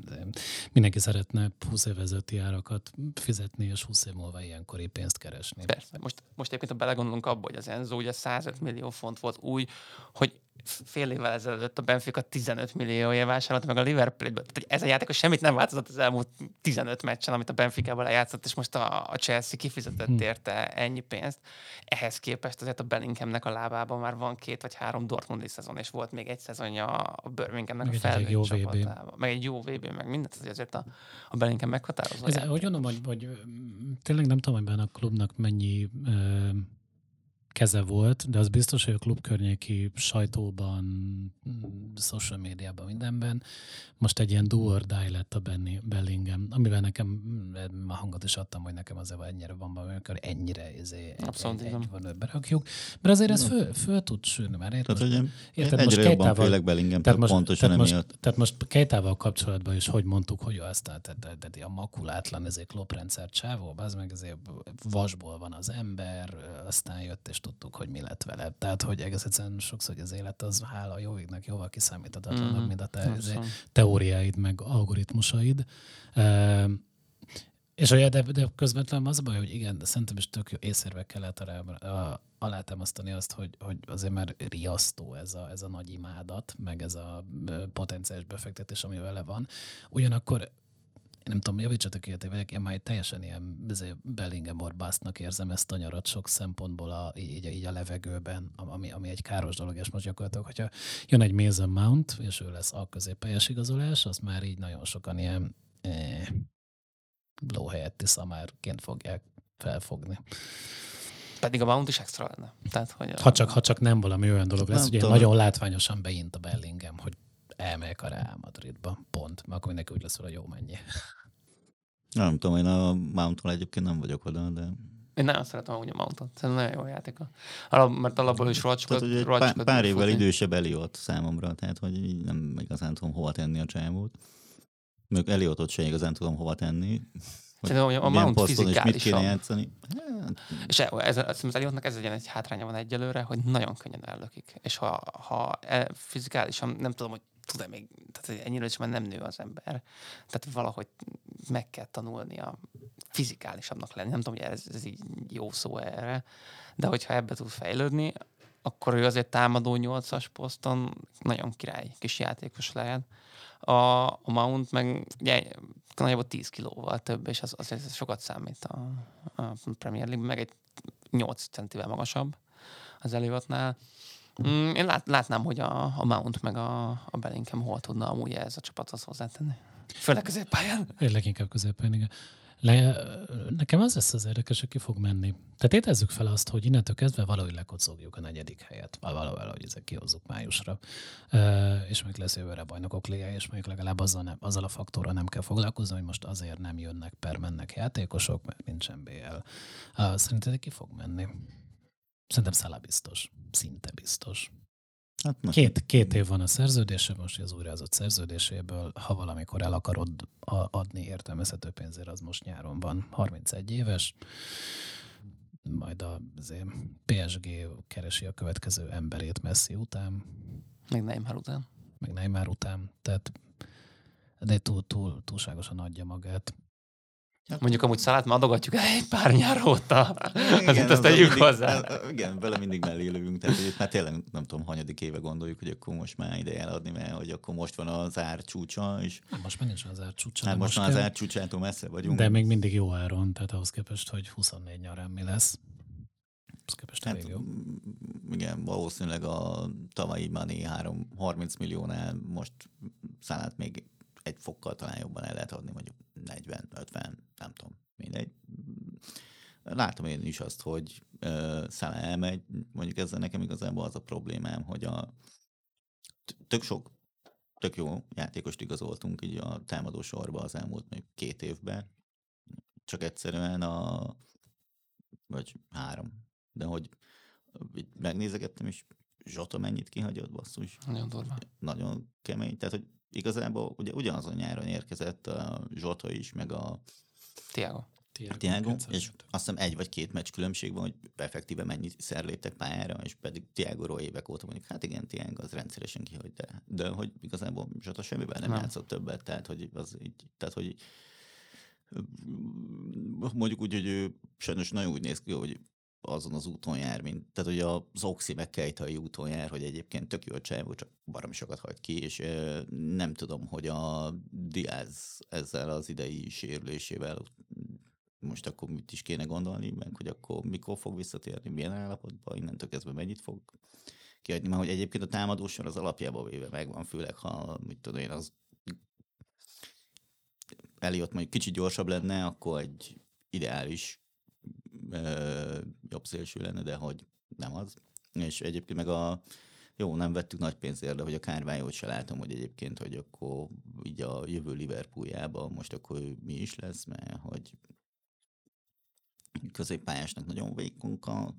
mindenki szeretne 20 év árakat fizetni, és 20 év múlva ilyenkori pénzt keresni. Persze. Most, most egyébként, ha belegondolunk abba, hogy az Enzo ugye 105 millió font volt új, hogy fél évvel ezelőtt a Benfica 15 milliója vásárolt meg a liverpool Tehát ez a játékos semmit nem változott az elmúlt 15 meccsen, amit a Benfica-ból lejátszott, és most a, a Chelsea kifizetett hmm. érte ennyi pénzt. Ehhez képest azért a Bellinghamnek a lábában már van két vagy három Dortmundi szezon, és volt még egy szezonja a Birminghamnek a felnőtt csapatában. Meg egy jó VB, meg mindent, azért a, a Bellingham meghatározó. Ez, hogy mondom, hogy, hogy tényleg nem tudom, hogy a klubnak mennyi keze volt, de az biztos, hogy a klub környéki sajtóban, social médiában, mindenben. Most egy ilyen do or die lett a Benny Bellingham, amivel nekem a hangot is adtam, hogy nekem azért ennyire van valami, amikor ennyire izé, Abszolút, egy, egy, van berakjuk. Mert azért ez föl, föl tud sülni, mert érted, tehát, most, érted, most jobban félek Bellingham, tehát most, pontosan tehát most, tehát most Kejtával kapcsolatban is, hogy mondtuk, hogy azt, tehát, tehát, tehát a makulátlan ezért kloprendszer csávó, az meg azért vasból van az ember, aztán jött és tudtuk, hogy mi lett vele. Tehát, hogy egész egyszerűen sokszor hogy az élet az hála jó égnek jóval kiszámíthatatlanabb, mm, mint a te, teóriáid, meg algoritmusaid. Uh, és olyan, de, de közvetlenül az a baj, hogy igen, de szerintem is tök jó észérvekkel lehet alá, alátámasztani azt, hogy, hogy azért már riasztó ez a, ez a nagy imádat, meg ez a potenciális befektetés, ami vele van. Ugyanakkor nem tudom, javítsatok ki, hogy én már teljesen ilyen Bellingham Basztnak érzem ezt a nyarat sok szempontból a, így, így a levegőben, ami, ami egy káros dolog, és most gyakorlatilag, hogyha jön egy Mason Mount, és ő lesz a középpályás igazolás, az már így nagyon sokan ilyen eh, lóhelyetti szamárként fogják felfogni. Pedig a Mount is extra lenne. Tehát, hogy ha, csak, ha csak nem valami olyan dolog lesz, ugye nagyon látványosan beint a Bellingham, hogy elmegyek a Real Madridba, pont, mert akkor mindenki úgy lesz, hogy jó mennyi. Nem tudom, én a Mounton egyébként nem vagyok oda, de... Én nagyon szeretem amúgy a Mountot. Szerintem nagyon jó játék. Alap, mert alapból is rohadt egy pár, pár évvel idősebb Eliott számomra, tehát hogy így nem igazán tudom hova tenni a csávót. Még Eliotot sem igazán tudom hova tenni. Szerintem a Mount fizikálisan. mit kéne játszani? Hát. És ez, ez, az Eliottnak ez egy, egy hátránya van egyelőre, hogy nagyon könnyen ellökik. És ha, ha e, fizikálisan, nem tudom, hogy tud-e még, tehát ennyire is már nem nő az ember. Tehát valahogy meg kell tanulnia fizikálisabbnak lenni. Nem tudom, hogy ez, ez így jó szó erre, de hogyha ebbe tud fejlődni, akkor ő azért támadó nyolcas poszton nagyon király kis játékos lehet. A, a Mount meg ugye, nagyjából 10 kilóval több, és az, az, az sokat számít a, a Premier League, meg egy 8 centivel magasabb az előatnál. Mm, én lát, látnám, hogy a, a Mount meg a, a Bellingham hol tudna amúgy ez a csapathoz hozzátenni. Főleg középpályán. Én leginkább középpályán, igen. Le, nekem az lesz az érdekes, hogy ki fog menni. Tehát étezzük fel azt, hogy innentől kezdve valahogy lekocogjuk a negyedik helyet, valahogy, hogy ezek kihozzuk májusra, és még lesz jövőre bajnokok léje, és még legalább azzal, nem, azzal a faktorral nem kell foglalkozni, hogy most azért nem jönnek per mennek játékosok, mert nincsen BL. Szerinted ki fog menni? Szerintem Szala biztos. Szinte biztos. Hát két, két év van a szerződése, most az újrázott szerződéséből, ha valamikor el akarod adni értelmezhető pénzért, az most nyáron van. 31 éves, majd a PSG keresi a következő emberét Messi után. Meg Neymar után. Meg Neymar után. Tehát de túl, túl, túlságosan adja magát. Hát, Mondjuk amúgy szalát már adogatjuk el egy pár nyár óta. Igen, Azért azt tegyük hozzá. Igen, vele mindig mellé lövünk. Tehát hogy hát tényleg nem tudom, hanyadik éve gondoljuk, hogy akkor most már ide eladni, mert hogy akkor most van az ár csúcsa. És... Hát most már nincs az ár csúcsa. Hát most, most már az ár csúcsától messze vagyunk. De még mindig jó áron, tehát ahhoz képest, hogy 24 nyarán mi lesz. Ahhoz képest hát, elég jó. Igen, valószínűleg a tavalyi Mani 3, 30 milliónál most szállat még egy fokkal talán jobban el lehet adni, mondjuk 40, 50, nem tudom, mindegy. Látom én is azt, hogy Szala elmegy, mondjuk ezzel nekem igazából az a problémám, hogy a tök sok, tök jó játékost igazoltunk így a támadó sorba az elmúlt még két évben. csak egyszerűen a, vagy három, de hogy megnézegettem, és Zsota mennyit kihagyott, basszus. Nagyon durva. Nagyon kemény. Tehát, hogy igazából ugye ugyanazon nyáron érkezett a Zsota is, meg a Tiago. Tiago, és azt hiszem egy vagy két meccs különbség van, hogy effektíve mennyit szer léptek pályára, és pedig Tiago évek óta mondjuk, hát igen, Tiago az rendszeresen kihagy, de, de hogy igazából Zsota semmivel nem, Nem. játszott többet, tehát hogy az így, tehát hogy mondjuk úgy, hogy ő sajnos nagyon úgy néz ki, hogy azon az úton jár, mint, tehát hogy az Oxy meg Kejtai úton jár, hogy egyébként tök jó csávó, csak barom sokat hagy ki, és nem tudom, hogy a Diaz ezzel az idei sérülésével most akkor mit is kéne gondolni, meg hogy akkor mikor fog visszatérni, milyen állapotban, innentől kezdve mennyit fog kiadni, mert hogy egyébként a támadósor az alapjában véve megvan, főleg ha, mit tudom én, az Eliott mondjuk kicsit gyorsabb lenne, akkor egy ideális ö, jobb szélső lenne, de hogy nem az. És egyébként meg a jó, nem vettük nagy pénzért, de hogy a Kárvályót se látom, hogy egyébként, hogy akkor így a jövő Liverpooljában most akkor mi is lesz, mert hogy középpályásnak nagyon vékonk a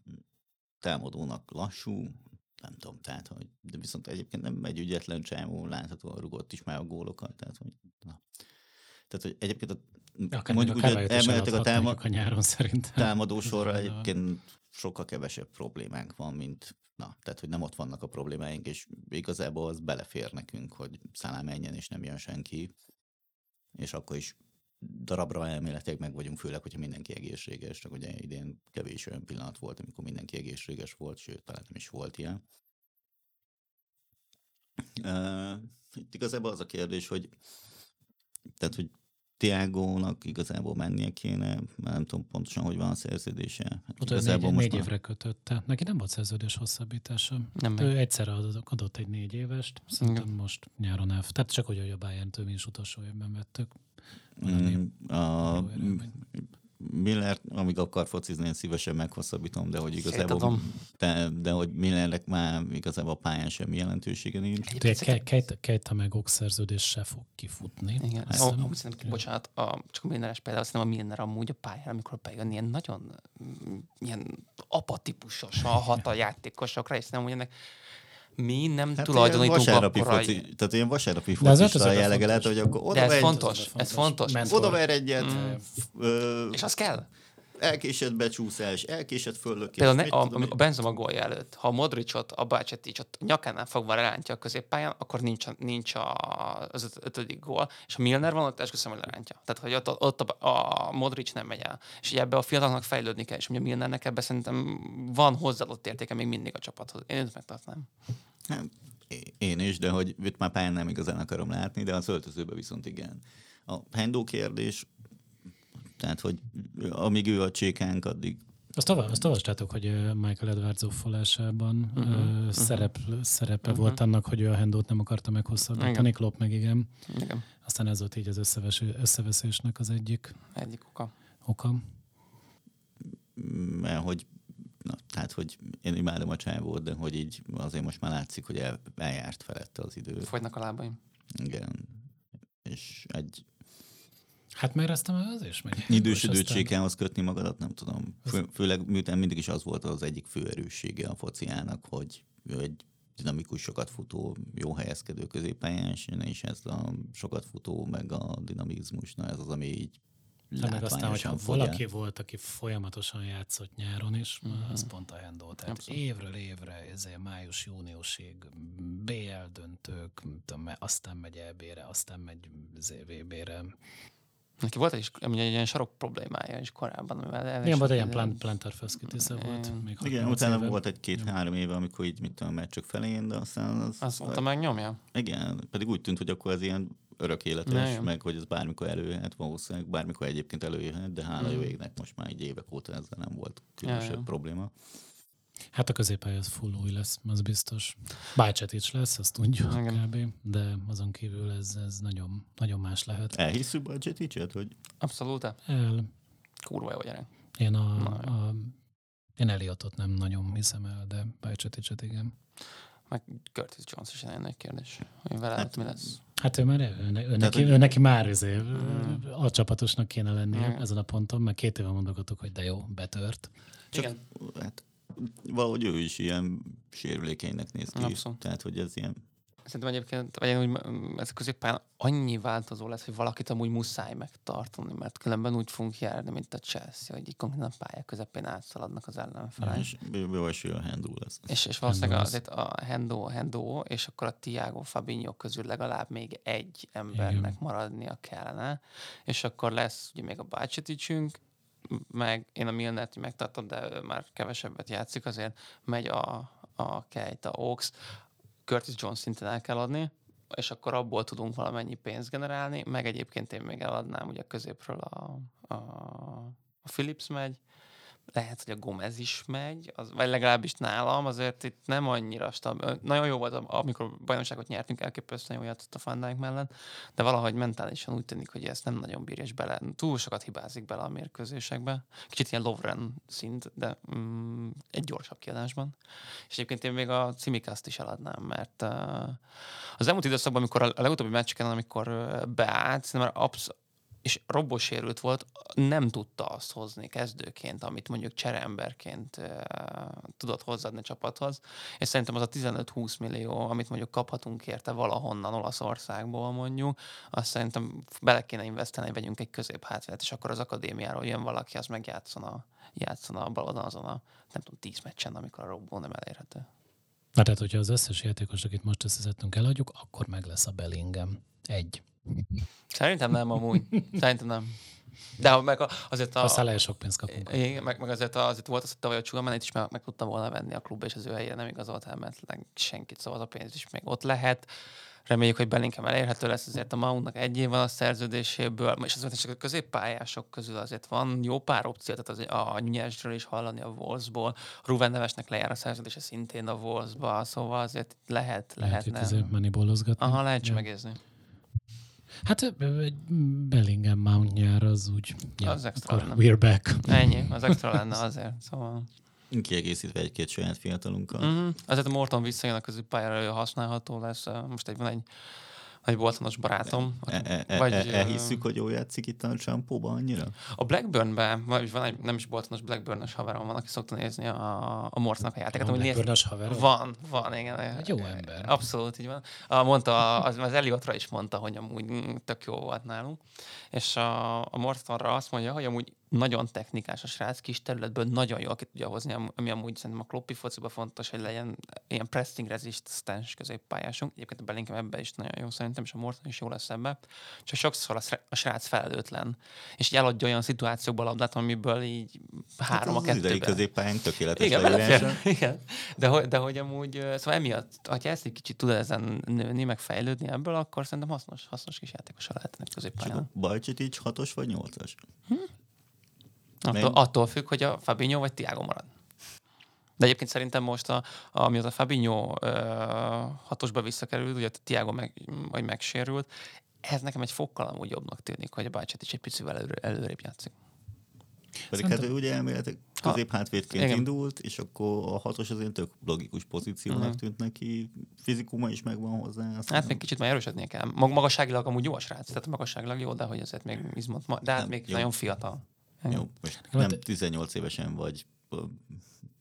támadónak lassú, nem tudom, tehát, hogy, de viszont egyébként nem egy ügyetlen csávó, láthatóan rugott is már a gólokat, tehát, hogy, na. Tehát, hogy egyébként a, Akár mondjuk is elméletileg a, táma, eladhatnánk a nyáron szerintem. támadó sorra egyébként sokkal kevesebb problémánk van, mint na, tehát, hogy nem ott vannak a problémáink, és igazából az belefér nekünk, hogy Szalá menjen, és nem jön senki, és akkor is darabra elméletileg meg vagyunk, főleg, hogyha mindenki egészséges, csak ugye idén kevés olyan pillanat volt, amikor mindenki egészséges volt, sőt, talán nem is volt ilyen. Uh, itt igazából az a kérdés, hogy tehát, hogy Tiágónak igazából mennie kéne, mert nem tudom pontosan, hogy van a szerződése. Ott négy, négy évre kötötte. Neki nem volt szerződés hosszabbítása. Nem Ő megy. egyszer ad- adott egy négy évest, szerintem most nyáron elf. Tehát csak úgy, hogy a bayern mi is utolsó évben vettük. Mm, a. Miller, amíg akar focizni, én szívesen meghosszabbítom, de hogy igazából, Szétadom. de, de hogy Millernek már igazából a pályán semmi jelentősége nincs. Ke- Kejta- meg Ok szerződés se fog kifutni. Igen, oh, hiszem. amúgy szerintem, bocsánat, a, csak a Milneres például, azt hiszem a Milner amúgy a pályára, amikor bejön, ilyen nagyon mm, ilyen apatípusosan hat a játékosokra, és nem, hogy ennek mi nem hát ilyen tulajdonítunk vasárnapi akkora... foci, tehát ilyen vasárnapi focista ötözőben jellege lehet, hogy akkor oda De ez fontos, ez fontos. Mentor. oda ver egyet, Mm. ö, És az kell. Elkésett becsúszás, elkésett föllökés. Például ne, a, én. a Benzema gólja előtt, ha a Modricot, a Bácseticot nyakánál fogva lerántja a középpályán, akkor nincs, a, nincs a, az öt- ötödik gól, és ha Milner van ott, esküszöm, hogy lerántja. Tehát, hogy ott, ott a, a Modric nem megy el. És ugye ebbe a fiatalnak fejlődni kell, és ugye Milnernek ebbe szerintem van hozzáadott értéke még mindig a csapathoz. Én őt megtartnám. Hát, én is, de hogy őt már pályán nem igazán akarom látni, de az öltözőben viszont igen. A Hendo kérdés, tehát, hogy amíg ő a csékánk, addig Azt, olva- azt olvastátok, hogy Michael Edwards zúfolásában Mhm, uh-huh, szerep, szerepe Mhm. volt annak, hogy ő a Hendót nem akarta meghosszabbítani. Klopp meg igen. Igen, Aztán ez volt így az összeveső, összeveszésnek az egyik egyik oka. oka. mert hogy na, tehát, hogy én imádom a csávót, de hogy így azért most már látszik, hogy el, eljárt felette az idő. Fogynak a lábaim. Igen. És egy Hát mert aztán az is megy. idősödő És aztán- csékához kötni magadat, nem tudom. Fő, főleg miután mindig is az volt az egyik fő erőssége a fociának, hogy ő egy dinamikus, sokat futó, jó helyezkedő középpályás, és ez a sokat futó, meg a dinamizmus, na ez az, ami így Hát meg aztán, hogyha látványosan fogy el. valaki volt, aki folyamatosan játszott nyáron is, Mhm. az pont a Hendo. Tehát Abszolút. évről évre, ezért május-júniusig BL döntők, tudom, aztán megy EB-re, aztán megy ZVB-re. Neki volt egy, egy ilyen sarok problémája is korábban. Amivel el Igen, volt egy ilyen plant, plantar feszkütésze volt. Igen. Még Igen, 6-8 utána éve. volt egy-két-három éve, amikor így, mit tudom, meccsök felén, de aztán az, Azt mondta, megnyomja. Igen, pedig úgy tűnt, hogy akkor ez ilyen örök életes, meg hogy ez bármikor előjöhet, valószínűleg bármikor egyébként előjöhet, de hála Mm. jó égnek most már egy évek óta ezzel nem volt különösebb Ja, probléma. Hát a középpálya az full új lesz, az biztos. Bácsetic lesz, azt tudjuk Igen. kb. De azon kívül ez, ez nagyon, nagyon más lehet. Elhisszük Bajceticet, hogy Abszolút. El, Kurva jó gyerek. én a, Na, a én Eliotot nem nagyon hiszem el, de Bácseticet igen. Meg Curtis Jones is egy nagy kérdés. Hogy vele Hát, hát, mi lesz? Hát ő már, ő, ő, neki, ő neki már izé, Hmm. a csapatosnak kéne lennie Hmm. ezen a ponton, mert két éve mondogatok, hogy de jó, betört. Csak Igen. hát, valahogy ő is ilyen sérülékenynek néz ki. Abszolút. Tehát, hogy ez ilyen Szerintem egyébként, mm, ez középpályán annyi változó lesz, hogy valakit amúgy muszáj megtartani, mert különben úgy fogunk járni, mint a Chelsea, hogy így konkrétan a pálya közepén átszaladnak az ellenfelek. és jó esély a handle lesz. És, és valószínűleg Hendo azért a Hendo, Hendo, és akkor a Tiago Fabinho közül legalább még egy embernek Igen. maradnia kellene, és akkor lesz ugye még a Bácseticsünk, meg én a Milnert megtartom, de ő már kevesebbet játszik, azért megy a, a Keita Oaks, Curtis Jones szintén el kell adni, és akkor abból tudunk valamennyi pénzt generálni, meg egyébként én még eladnám, ugye középről a, a, a Philips megy, lehet, hogy a Gomez is megy, az, vagy legalábbis nálam, azért itt nem annyira stabil. Nagyon jó volt, am- amikor bajnokságot nyertünk, elképesztően jó játszott a Van Dijk mellett, de valahogy mentálisan úgy tűnik, hogy ezt nem nagyon bírja, és bele, túl sokat hibázik bele a mérkőzésekbe. Kicsit ilyen Lovren szint, de mm, egy gyorsabb kiadásban. És egyébként én még a Cimikászt is eladnám, mert uh, az elmúlt időszakban, amikor a legutóbbi meccseken, amikor beállt, már absz- és robbos sérült volt, nem tudta azt hozni kezdőként, amit mondjuk csereemberként uh, tudott hozzáadni a csapathoz. És szerintem az a 15-20 millió, amit mondjuk kaphatunk érte valahonnan Olaszországból mondjuk, azt szerintem bele kéne investálni, vegyünk egy középhátvédet, és akkor az akadémiáról jön valaki, az megjátszana játszana a balon azon a, nem tudom, 10 meccsen, amikor a robbó nem elérhető. Na tehát, hogyha az összes játékos, akit most összeszedtünk, eladjuk, akkor meg lesz a Bellingham. Egy. Szerintem nem amúgy. Szerintem nem. De ha meg a- azért a... Aztán lehet sok pénzt kapunk. Igen, meg, meg azért, azért volt az, hogy tavaly a Csugamenet is meg, meg tudta volna venni a klub, és az ő helyére nem igazolt el, mert senkit, szóval az a pénz is még ott lehet. Reméljük, hogy Bellingham elérhető lesz, azért a Mountnak egy év van a szerződéséből, és azért csak a középpályások közül azért van jó pár opció, tehát az, a Nyesről is hallani a Wolvesból, Ruven Nevesnek lejár a szerződése szintén a Wolvesba, szóval azért itt lehet, Lehet itt azért. Aha, lehet Ja. megézni. Hát Bellingham Mount nyár az úgy. Ja, Az extra akkor lenne. we're back. Ennyi, az extra lenne azért, szóval... Kiegészítve egy-két saját fiatalunkkal. Mm-hmm. Azért a Morton visszajön a középpályára, használható lesz. Most egy, van egy, egy boltonos barátom. E, e, e, vagy, e, elhisszük, hogy jól játszik itt a csampóban annyira? A Blackburnben, vagy van egy nem is boltonos Blackburn-ös haverom van, aki szokta nézni a, a Mortonnak a játékát. amúgy néz- Blackburn-ös haver. Van, van, igen. Egy jó ember. Abszolút, így van. A, mondta, az, az Eliotra is mondta, hogy amúgy tök jó volt nálunk. És a, a Mortonra azt mondja, hogy amúgy nagyon technikás a srác, kis területből nagyon jól ki tudja hozni, am- ami amúgy szerintem a kloppi fociban fontos, hogy legyen ilyen pressing resistance középpályásunk. Egyébként a Bellingham ebben is nagyon jó szerintem, és a Morton is jó lesz ebbe. Csak sokszor a, a srác felelőtlen, és így eladja olyan szituációban a labdát, amiből így három a Hát az idei kettőben. középpályánk tökéletes Igen, belefér. Igen. De, hogy, de hogy amúgy, szóval emiatt, ha ezt egy kicsit tud ezen nőni, meg fejlődni ebből, akkor szerintem hasznos, hasznos kis játékosa lehetnek középpályán. akkor Bajcsitic hatos vagy nyolcas? Attól, attól függ, hogy a Fabinho vagy Tiago marad. De egyébként szerintem most, a, a, mióta Fabinho ö, hatosba visszakerült, ugye a Tiago meg, vagy megsérült, ez nekem egy fokkal amúgy jobbnak tűnik, hogy a Bácsát is egy picivel előre, előrébb játszik. Pedig hát ő ugye elméletileg középhátvédként igen. indult, és akkor a hatos az én tök logikus pozíciónak Mhm. tűnt neki, fizikuma is megvan hozzá. Aztán Hát még kicsit már erősödnie kell. Mag- magasságilag amúgy jó a srác, tehát magasságilag jó, de hogy azért még izmot, ma- de hát Nem, még jó. nagyon fiatal. Jó, most Nekem nem hát- 18 évesen vagy ö,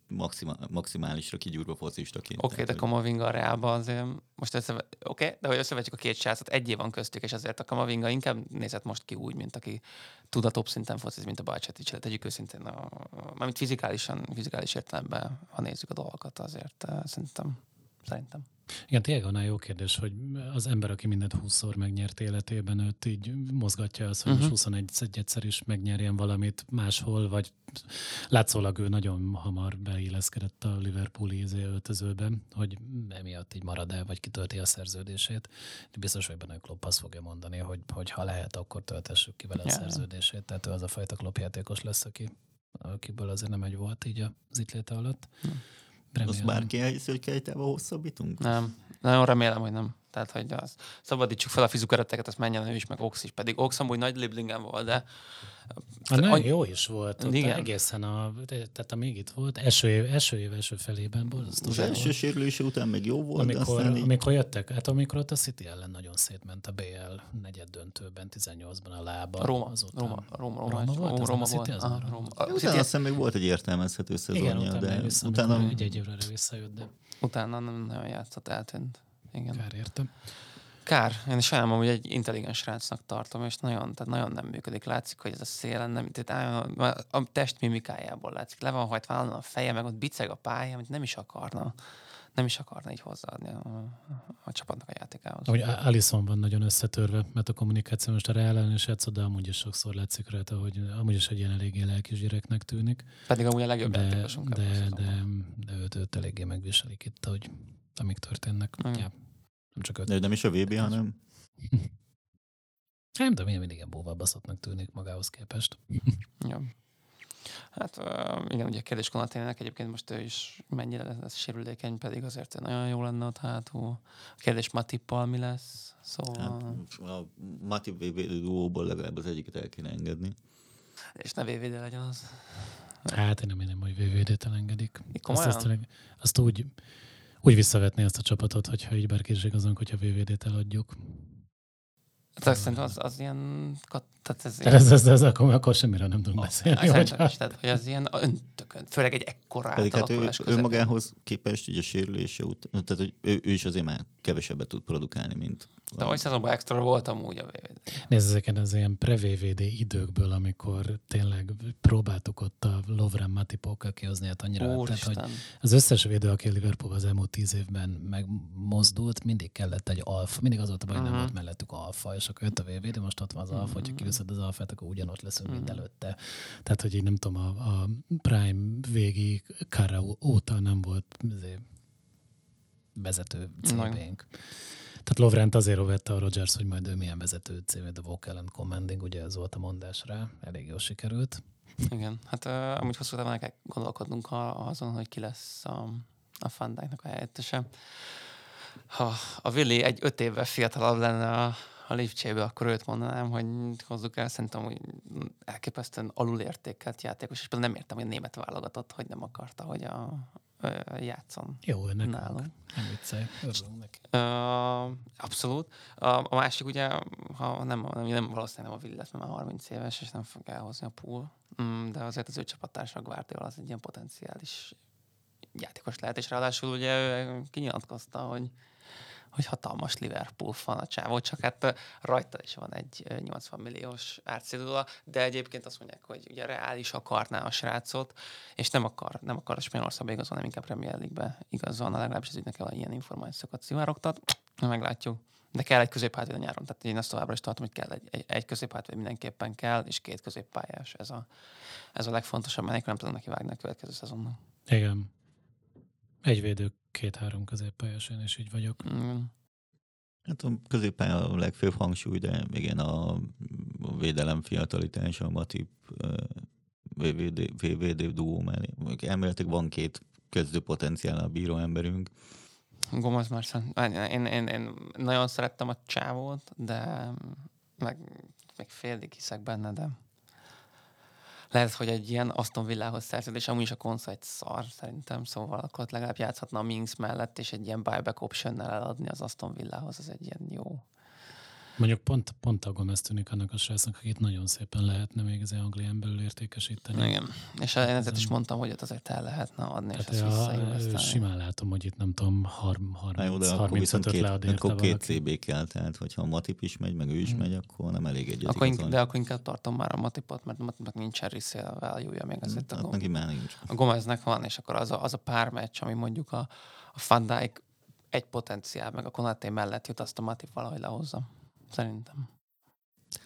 maxima, maximálisra kigyúrva focistaként. Oké, okay, de Kamavinga a Reálba azért most összeve... Oké, okay, de hogy összevetjük a két srácot, egy év van köztük, és azért a Kamavinga inkább nézett most ki úgy, mint aki tud a top szinten focizni, mint a Bajcsetics. Tehát tegyük őszintén, a, a, mármint fizikálisan, fizikális értelemben, ha nézzük a dolgokat, azért szerintem, szerintem. Igen, Tiagonál jó kérdés, hogy az ember, aki mindent 20-szor megnyert életében, őt így mozgatja az, hogy Mhm. uh-huh. 21 egyszer is megnyerjen valamit máshol, vagy látszólag ő nagyon hamar beilleszkedett a Liverpooli izé öltözőbe, hogy emiatt így marad el, vagy kitölti a szerződését. Biztos, hogy benne Klopp azt fogja mondani, hogy, hogy ha lehet, akkor töltessük ki vele a Ja. szerződését. Tehát ő az a fajta Klopp játékos lesz, aki, akiből azért nem egy volt így az itt alatt. Azt Remélem. bárki elhiszi, hogy Kejtával hosszabbítunk? Nem, nagyon remélem, hogy nem. Tehát, hogy az, szabadítsuk fel a fizukereteket, azt menjen ő is, meg Ox is. Pedig Ox amúgy nagy liblingen volt, de Hát nagyon jó is volt. Ott Igen. egészen a, tehát amíg itt volt, első év, első év első felében borzasztó. Az első sérülése után még jó volt, de amikor, aztán így... amikor jöttek, hát amikor ott a City ellen nagyon szétment a BL negyed döntőben, 18-ban a lába. Roma, azután. Roma, Roma, Roma, Roma volt? Az nem Roma a City, volt. az Aha, már Roma. Roma. Ja, A Utána azt hiszem még volt egy értelmezhető Igen, szezonja, utána de vissza, utána utána egy, egy évre visszajött, de Utána nem nagyon játszott, eltűnt. Igen. kár értem. Kár, én sajnálom, hogy egy intelligens srácnak tartom, és nagyon, tehát nagyon nem működik. Látszik, hogy ez a szélen nem, tehát állandóan- a test mimikájából látszik. Le van hajtva állandóan a feje, meg ott biceg a pálya, amit nem is akarna. Nem is akarna így hozzáadni a, a csapatnak a játékához. Ahogy Alison van nagyon összetörve, mert a kommunikáció most a Real ellen is játszott, de amúgy is sokszor látszik rajta, hogy amúgy is egy ilyen eléggé lelkis gyereknek tűnik. Pedig amúgy a legjobb De, játékosunk a de, szezonban. de, de őt, őt eléggé megviselik itt, hogy amik történnek. Mm. Ja. Nem csak őt. de nem is a VB, hanem Nem, de milyen mindig bóval baszottnak tűnik magához képest. Ja. Hát igen, ugye kérdés Konatének egyébként most ő is mennyire lesz, sérülékeny, pedig azért nagyon jó lenne ott hátul. A kérdés Matippal mi lesz, szóval... hát, a Mati VB duóból legalább az egyiket el kéne engedni. És ne VVD legyen az. Hát én nem hinném, hogy VVD-t elengedik. Azt, Komolyan? azt, azt úgy, úgy visszavetni ezt a csapatot, hogyha így bárki is igazunk, hogyha VVD-t eladjuk. Tehát szerintem az, az ilyen... Tehát ez Tehát ez, ez, ez akkor, akkor semmire nem tudunk beszélni. Hát Szerintem Hogy, is, tehát, hogy az ilyen öntökön, főleg egy ekkora Pedig hát ő, ő magához képest így a sérülése után, tehát hogy ő, ő, is azért már kevesebbet tud produkálni, mint De hogy szezonban extra volt amúgy a VVD. Nézd, ezeken az ilyen pre-VVD időkből, amikor tényleg próbáltuk ott a Lovren Matipókkal kihozni, hát annyira, tehát, hogy az összes védő, aki a Liverpool az elmúlt tíz évben megmozdult, mindig kellett egy alfa, mindig az volt a baj, hogy nem Mhm. volt mellettük alfa, és akkor jött a VVD, most ott van az alfa, hogyha kiviszed az alfát, akkor ugyanott leszünk, mint Mhm. előtte. Tehát, hogy így nem tudom, a, a Prime végi Kara óta nem volt azért vezető CB-nk. Tehát Lovrent azért vette a Rogers, hogy majd ő milyen vezető CV, de Vocal and Commanding, ugye ez volt a mondás rá, elég jól sikerült. Igen, hát uh, amúgy hosszú távon el kell gondolkodnunk azon, hogy ki lesz a, a Fandáknak a helyettese. Ha a Willi egy öt évvel fiatalabb lenne a, a Lipcsébe, akkor őt mondanám, hogy hozzuk el, szerintem hogy elképesztően alulértékelt játékos, és például nem értem, hogy a német válogatott, hogy nem akarta, hogy a, ö, játszon Jó, nekünk. nálunk. Nem viccelj, örülünk neki. Uh, abszolút. A, a másik ugye, ha nem, nem, nem valószínűleg nem a lesz, mert már 30 éves, és nem fog elhozni a pool. Mm, de azért az ő csapattársa Guardiola az egy ilyen potenciális játékos lehet, és ráadásul ugye ő kinyilatkozta, hogy hogy hatalmas Liverpool fan a csávó, csak hát rajta is van egy ö, 80 milliós árcédula, de egyébként azt mondják, hogy ugye reális akarná a srácot, és nem akar, nem akar a Spanyolországba igazolni, inkább Premier League-be igazolna, legalábbis az ügynek el ilyen információkat szivárogtat. Meglátjuk. De kell egy középhátvéd a nyáron. Tehát én azt továbbra is tartom, hogy kell egy, egy, egy középhátvéd mindenképpen kell, és két középpályás. Ez a, ez a legfontosabb, mert nem tudom neki vágni a következő szezonnak. Igen. Egy védő, két-három középpályás, én is így vagyok. Mm. Hát a középpálya a legfőbb hangsúly, de igen, a, a védelem fiatalitása, a Matip VVD, VVD duó mellé. Elméletileg van két kezdő potenciál bíró emberünk. Gomez már én, én, én, nagyon szerettem a csávót, de meg, meg félig hiszek benne, de lehet, hogy egy ilyen Aston Villához szerződés, amúgy is a Konza egy szar szerintem, szóval akkor legalább játszhatna a Minx mellett, és egy ilyen buyback option eladni az Aston Villához, az egy ilyen jó. Mondjuk pont, pont a Gomez tűnik annak a srácnak, akit nagyon szépen lehetne még az Anglián belül értékesíteni. Igen. És én ezért is mondtam, hogy ott azért el lehetne adni, és Tehát ezt a, visszainvestálni. simán látom, hogy itt nem tudom, 30, Na jó, de akkor 30 viszont 35 két, lead érte akkor két. CB kell, tehát hogyha a Matip is megy, meg ő is Hmm. megy, akkor nem elég egyet Akkor inkább, de akkor inkább tartom már a Matipot, mert a Matipnak nincsen resale value még azért a Hát Gomez. neki már nincs. A Gomeznek van, és akkor az a, az a pár meccs, ami mondjuk a, a Van Dijk egy potenciál, meg a Konaté mellett jut, azt a Matip valahogy lehozza. Szerintem.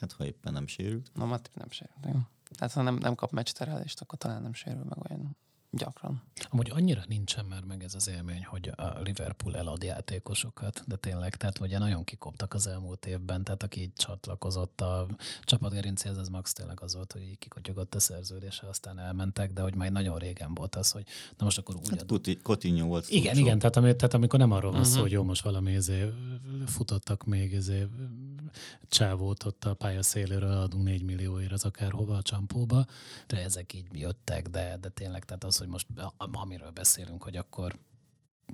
Hát ha éppen nem sérült. Na, Matip nem sérül. igen. Tehát ha nem, nem kap meccs terhelést, akkor talán nem sérül meg olyan Gyakran. Amúgy annyira nincsen már meg ez az élmény, hogy a Liverpool elad játékosokat, de tényleg, tehát ugye nagyon kikoptak az elmúlt évben, tehát aki így csatlakozott a csapatgerincéhez, az max tényleg az volt, hogy így kikotyogott a szerződése, aztán elmentek, de hogy majd nagyon régen volt az, hogy na most akkor úgy Hát ad... Kuti- Coutinho volt Igen, szurcsó. igen, tehát, ami, tehát amikor nem arról van szó, Mhm. hogy jó, most valami izé, futottak még izé, csávót ott a pálya széléről adunk 4 millióért az akárhova a csampóba, de ezek így jöttek, de, de tényleg, tehát az, hogy most amiről beszélünk, hogy akkor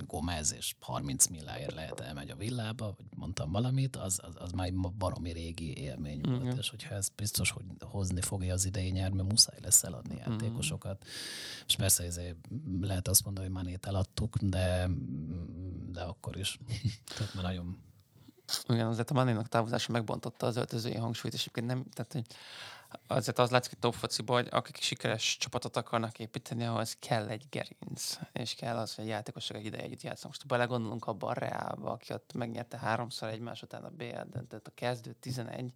Gomez és 30 milláért lehet elmegy a villába, vagy mondtam valamit, az, az, az már egy baromi régi élmény volt, Igen. és hogyha ez biztos, hogy hozni fogja az idei nyár, mert muszáj lesz eladni játékosokat. És persze ezért lehet azt mondani, hogy Manét eladtuk, de, de akkor is. Tehát már nagyon Igen, azért a Manénak távozása megbontotta az öltözői hangsúlyt, és egyébként nem, tehát hogy azért az látszik, hogy top fociban, hogy akik sikeres csapatot akarnak építeni, ahhoz kell egy gerinc, és kell az, hogy a játékosok egy ideje együtt játszanak. Most belegondolunk abba a Reálba, aki ott megnyerte háromszor egymás után a BL döntőt, a kezdő 11,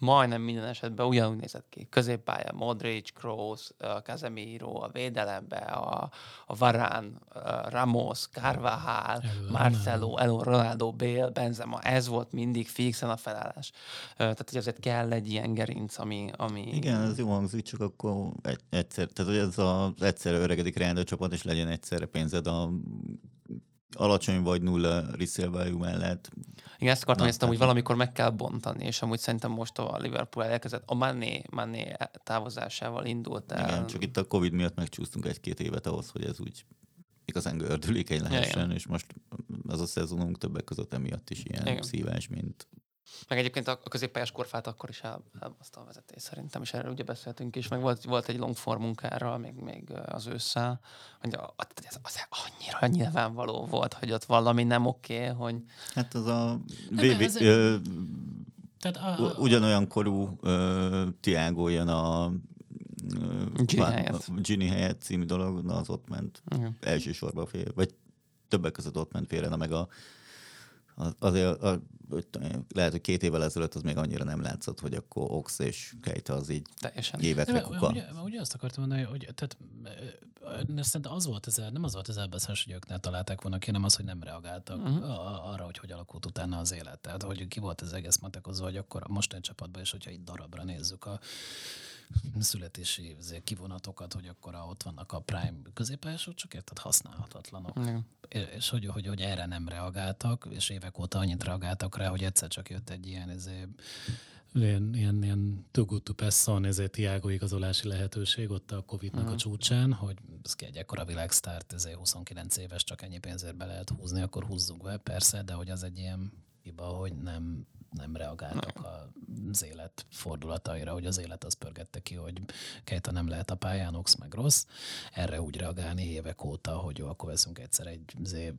majdnem minden esetben ugyanúgy nézett ki. Középpálya Modric, Kroos, Casemiro, a védelembe, a, a Varán, Ramos, Carvajal, Elő Marcelo, Elo, Ronaldo, Bale, Benzema. Ez volt mindig fixen a felállás. Tehát, hogy azért kell egy ilyen gerinc, ami... ami... Igen, ez jó hangzik, csak akkor egy, egyszer, tehát hogy ez az egyszerre öregedik Real csapat, és legyen egyszerre pénzed a alacsony vagy nulla resale value mellett. Igen, ezt akartam, hogy ezt tehát- valamikor meg kell bontani, és amúgy szerintem most a Liverpool elkezdett, a Mané, Mané távozásával indult el. Igen, csak itt a Covid miatt megcsúsztunk egy-két évet ahhoz, hogy ez úgy igazán gördülékeny lehessen, igen. és most az a szezonunk többek között emiatt is ilyen. Igen. szívás, mint Meg egyébként a középpályás korfát akkor is el, elbaszta a vezetés szerintem, és erről ugye beszéltünk is, meg volt, volt egy long form munkára, még, még az ősszel, hogy a, a- ez, az annyira nyilvánvaló volt, hogy ott valami nem oké, hogy hát az a Nem, VB, egy- ö, Tehát a, ugyanolyan korú ö, Tiago jön a Gini helyett. Gini helyett című dolog, na az ott ment igen. elsősorban fél, vagy többek között ott ment félre, na meg a, az, azért a, lehet, hogy két évvel ezelőtt az még annyira nem látszott, hogy akkor Ox és Kejta az így teljesen. évekre Nem, kuka. ugye, ugye azt akartam mondani, hogy tehát, szerintem az volt ez, nem az volt az elbeszélés, hogy ők ne találták volna ki, hanem az, hogy nem reagáltak uh-huh. arra, hogy hogy alakult utána az élet. Tehát, hogy ki volt az egész matekozó, hogy akkor a mostani csapatban is, hogyha itt darabra nézzük a születési kivonatokat, hogy akkor ott vannak a prime középpályások, csak érted használhatatlanok. Igen. És hogy, hogy, hogy erre nem reagáltak, és évek óta annyit reagáltak rá, hogy egyszer csak jött egy ilyen, izé, ilyen, ilyen, ilyen too good to pass on, ezért Tiago igazolási lehetőség ott a Covid-nak Mhm. a csúcsán, hogy ez ki egy ekkora világsztárt, ezért 29 éves, csak ennyi pénzért be lehet húzni, akkor húzzuk be, persze, de hogy az egy ilyen hiba, hogy nem, nem reagáltak az élet fordulataira, hogy az élet az pörgette ki, hogy Kejta nem lehet a pályán, Ox meg rossz. Erre úgy reagálni évek óta, hogy jó, akkor veszünk egyszer egy zé,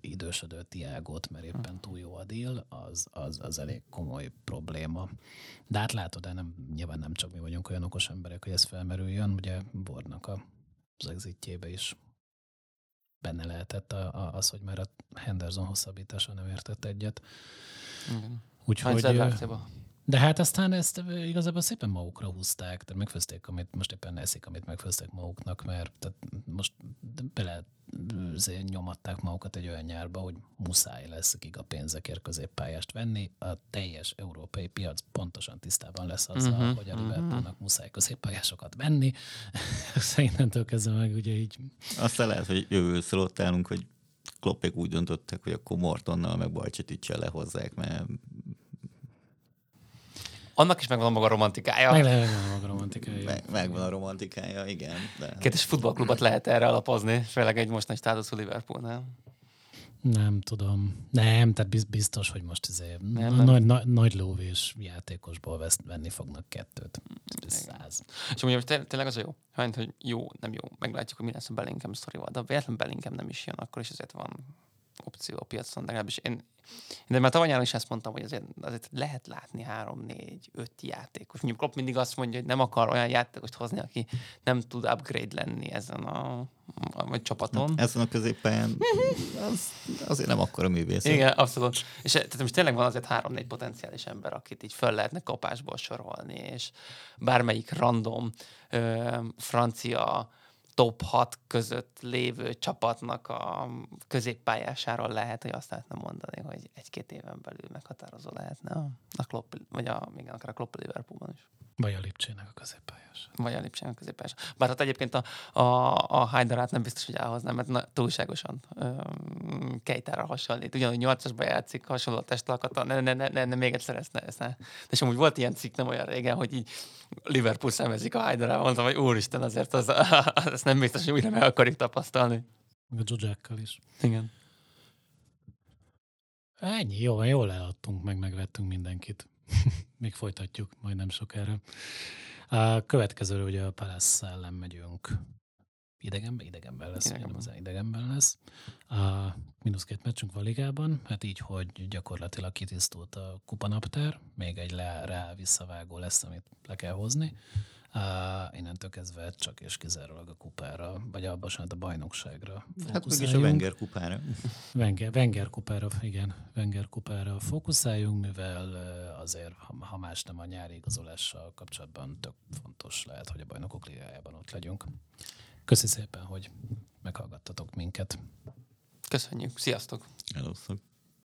idősödő Tiágot, mert éppen túl jó a deal, az, az, az elég komoly probléma. De hát látod, de nem, nyilván nem csak mi vagyunk olyan okos emberek, hogy ez felmerüljön, ugye Bordnak a, az exitjébe is benne lehetett a, a, az, hogy már a Henderson hosszabbítása nem értett egyet. Igen. Úgyhogy, de hát aztán ezt igazából szépen magukra húzták, tehát megfőzték, amit most éppen eszik, amit megfőztek maguknak, mert tehát most bele nyomatták magukat egy olyan nyárba, hogy muszáj lesz giga pénzekért középpályást venni. A teljes európai piac pontosan tisztában lesz azzal, Mhm, hogy a mhm. Liverpoolnak muszáj középpályásokat venni. Innentől kezdve meg ugye így Aztán lehet, hogy jövő ott állunk, hogy Kloppék úgy döntöttek, hogy akkor Mortonnal meg Bajcseticsel lehozzák, mert Annak is megvan a maga romantikája. meg lehet megvan a maga romantikai. meg, megvan a romantikája, igen. De... Kérdés futballklubot lehet erre alapozni, főleg egy mostani státuszú Liverpoolnál. Nem tudom. Nem, tehát biz- biztos, hogy most ezért Nem, nem. Nagy, nagy, nagy lóvés játékosból vesz, venni fognak kettőt. Ez száz. És ugye té- tényleg az a jó, hát, hogy jó, nem jó, meglátjuk, hogy mi lesz a Bellingham sztorival, de ha véletlen Bellingham nem is jön, akkor is azért van opció a piacon, legalábbis én, de már tavaly nyáron is ezt mondtam, hogy azért, azért lehet látni három, négy, öt játékos. Mondjuk Klopp mindig azt mondja, hogy nem akar olyan játékost hozni, aki nem tud upgrade lenni ezen a, a vagy csapaton. Ezen a középpályán az, azért nem akkora művész. Igen, abszolút. És tehát most tényleg van azért három-négy potenciális ember, akit így föl lehetne kapásból sorolni, és bármelyik random ö, francia top 6 között lévő csapatnak a középpályásáról lehet, hogy azt lehetne mondani, hogy egy-két éven belül meghatározó lehetne a, a Klopp, vagy a, még akár a Klopp Liverpoolban is. Vagy a Lipcsének a középpályás. Vagy a Lipcsének a középpályás. Bár hát egyébként a, a, a Heiderát nem biztos, hogy elhoznám, mert na, túlságosan Kejtára hasonlít. Ugyanúgy nyolcasba játszik, hasonló testalkata. Ne, ne, ne, ne, ne, még egyszer ezt ne, ezt ne. De és amúgy volt ilyen cikk nem olyan régen, hogy így Liverpool szemezik a Heiderával, mondtam, hogy úristen, azért az, az nem biztos, hogy újra meg akarjuk tapasztalni. A Zsuzsákkal is. Igen. Ennyi, jó, jól eladtunk, meg megvettünk mindenkit. Még folytatjuk, majd nem sokára. A következőről ugye a Palace ellen megyünk. Idegenben? Idegenben lesz, idegenben, idegenben lesz. A mínusz két meccsünk van ligában, hát így, hogy gyakorlatilag kitisztult a kupanaptár, még egy le, rá visszavágó lesz, amit le kell hozni. Uh, innentől kezdve csak és kizárólag a kupára, vagy a, bocsánat, a bajnokságra Hát mégis a. Wenger kupára. Wenger, Wenger kupára, igen, Wenger kupára fókuszáljunk, mivel azért, ha, ha más nem a nyári igazolással kapcsolatban tök fontos lehet, hogy a bajnokok ligájában ott legyünk. Köszi szépen, hogy meghallgattatok minket. Köszönjük. Sziasztok! Elosztok.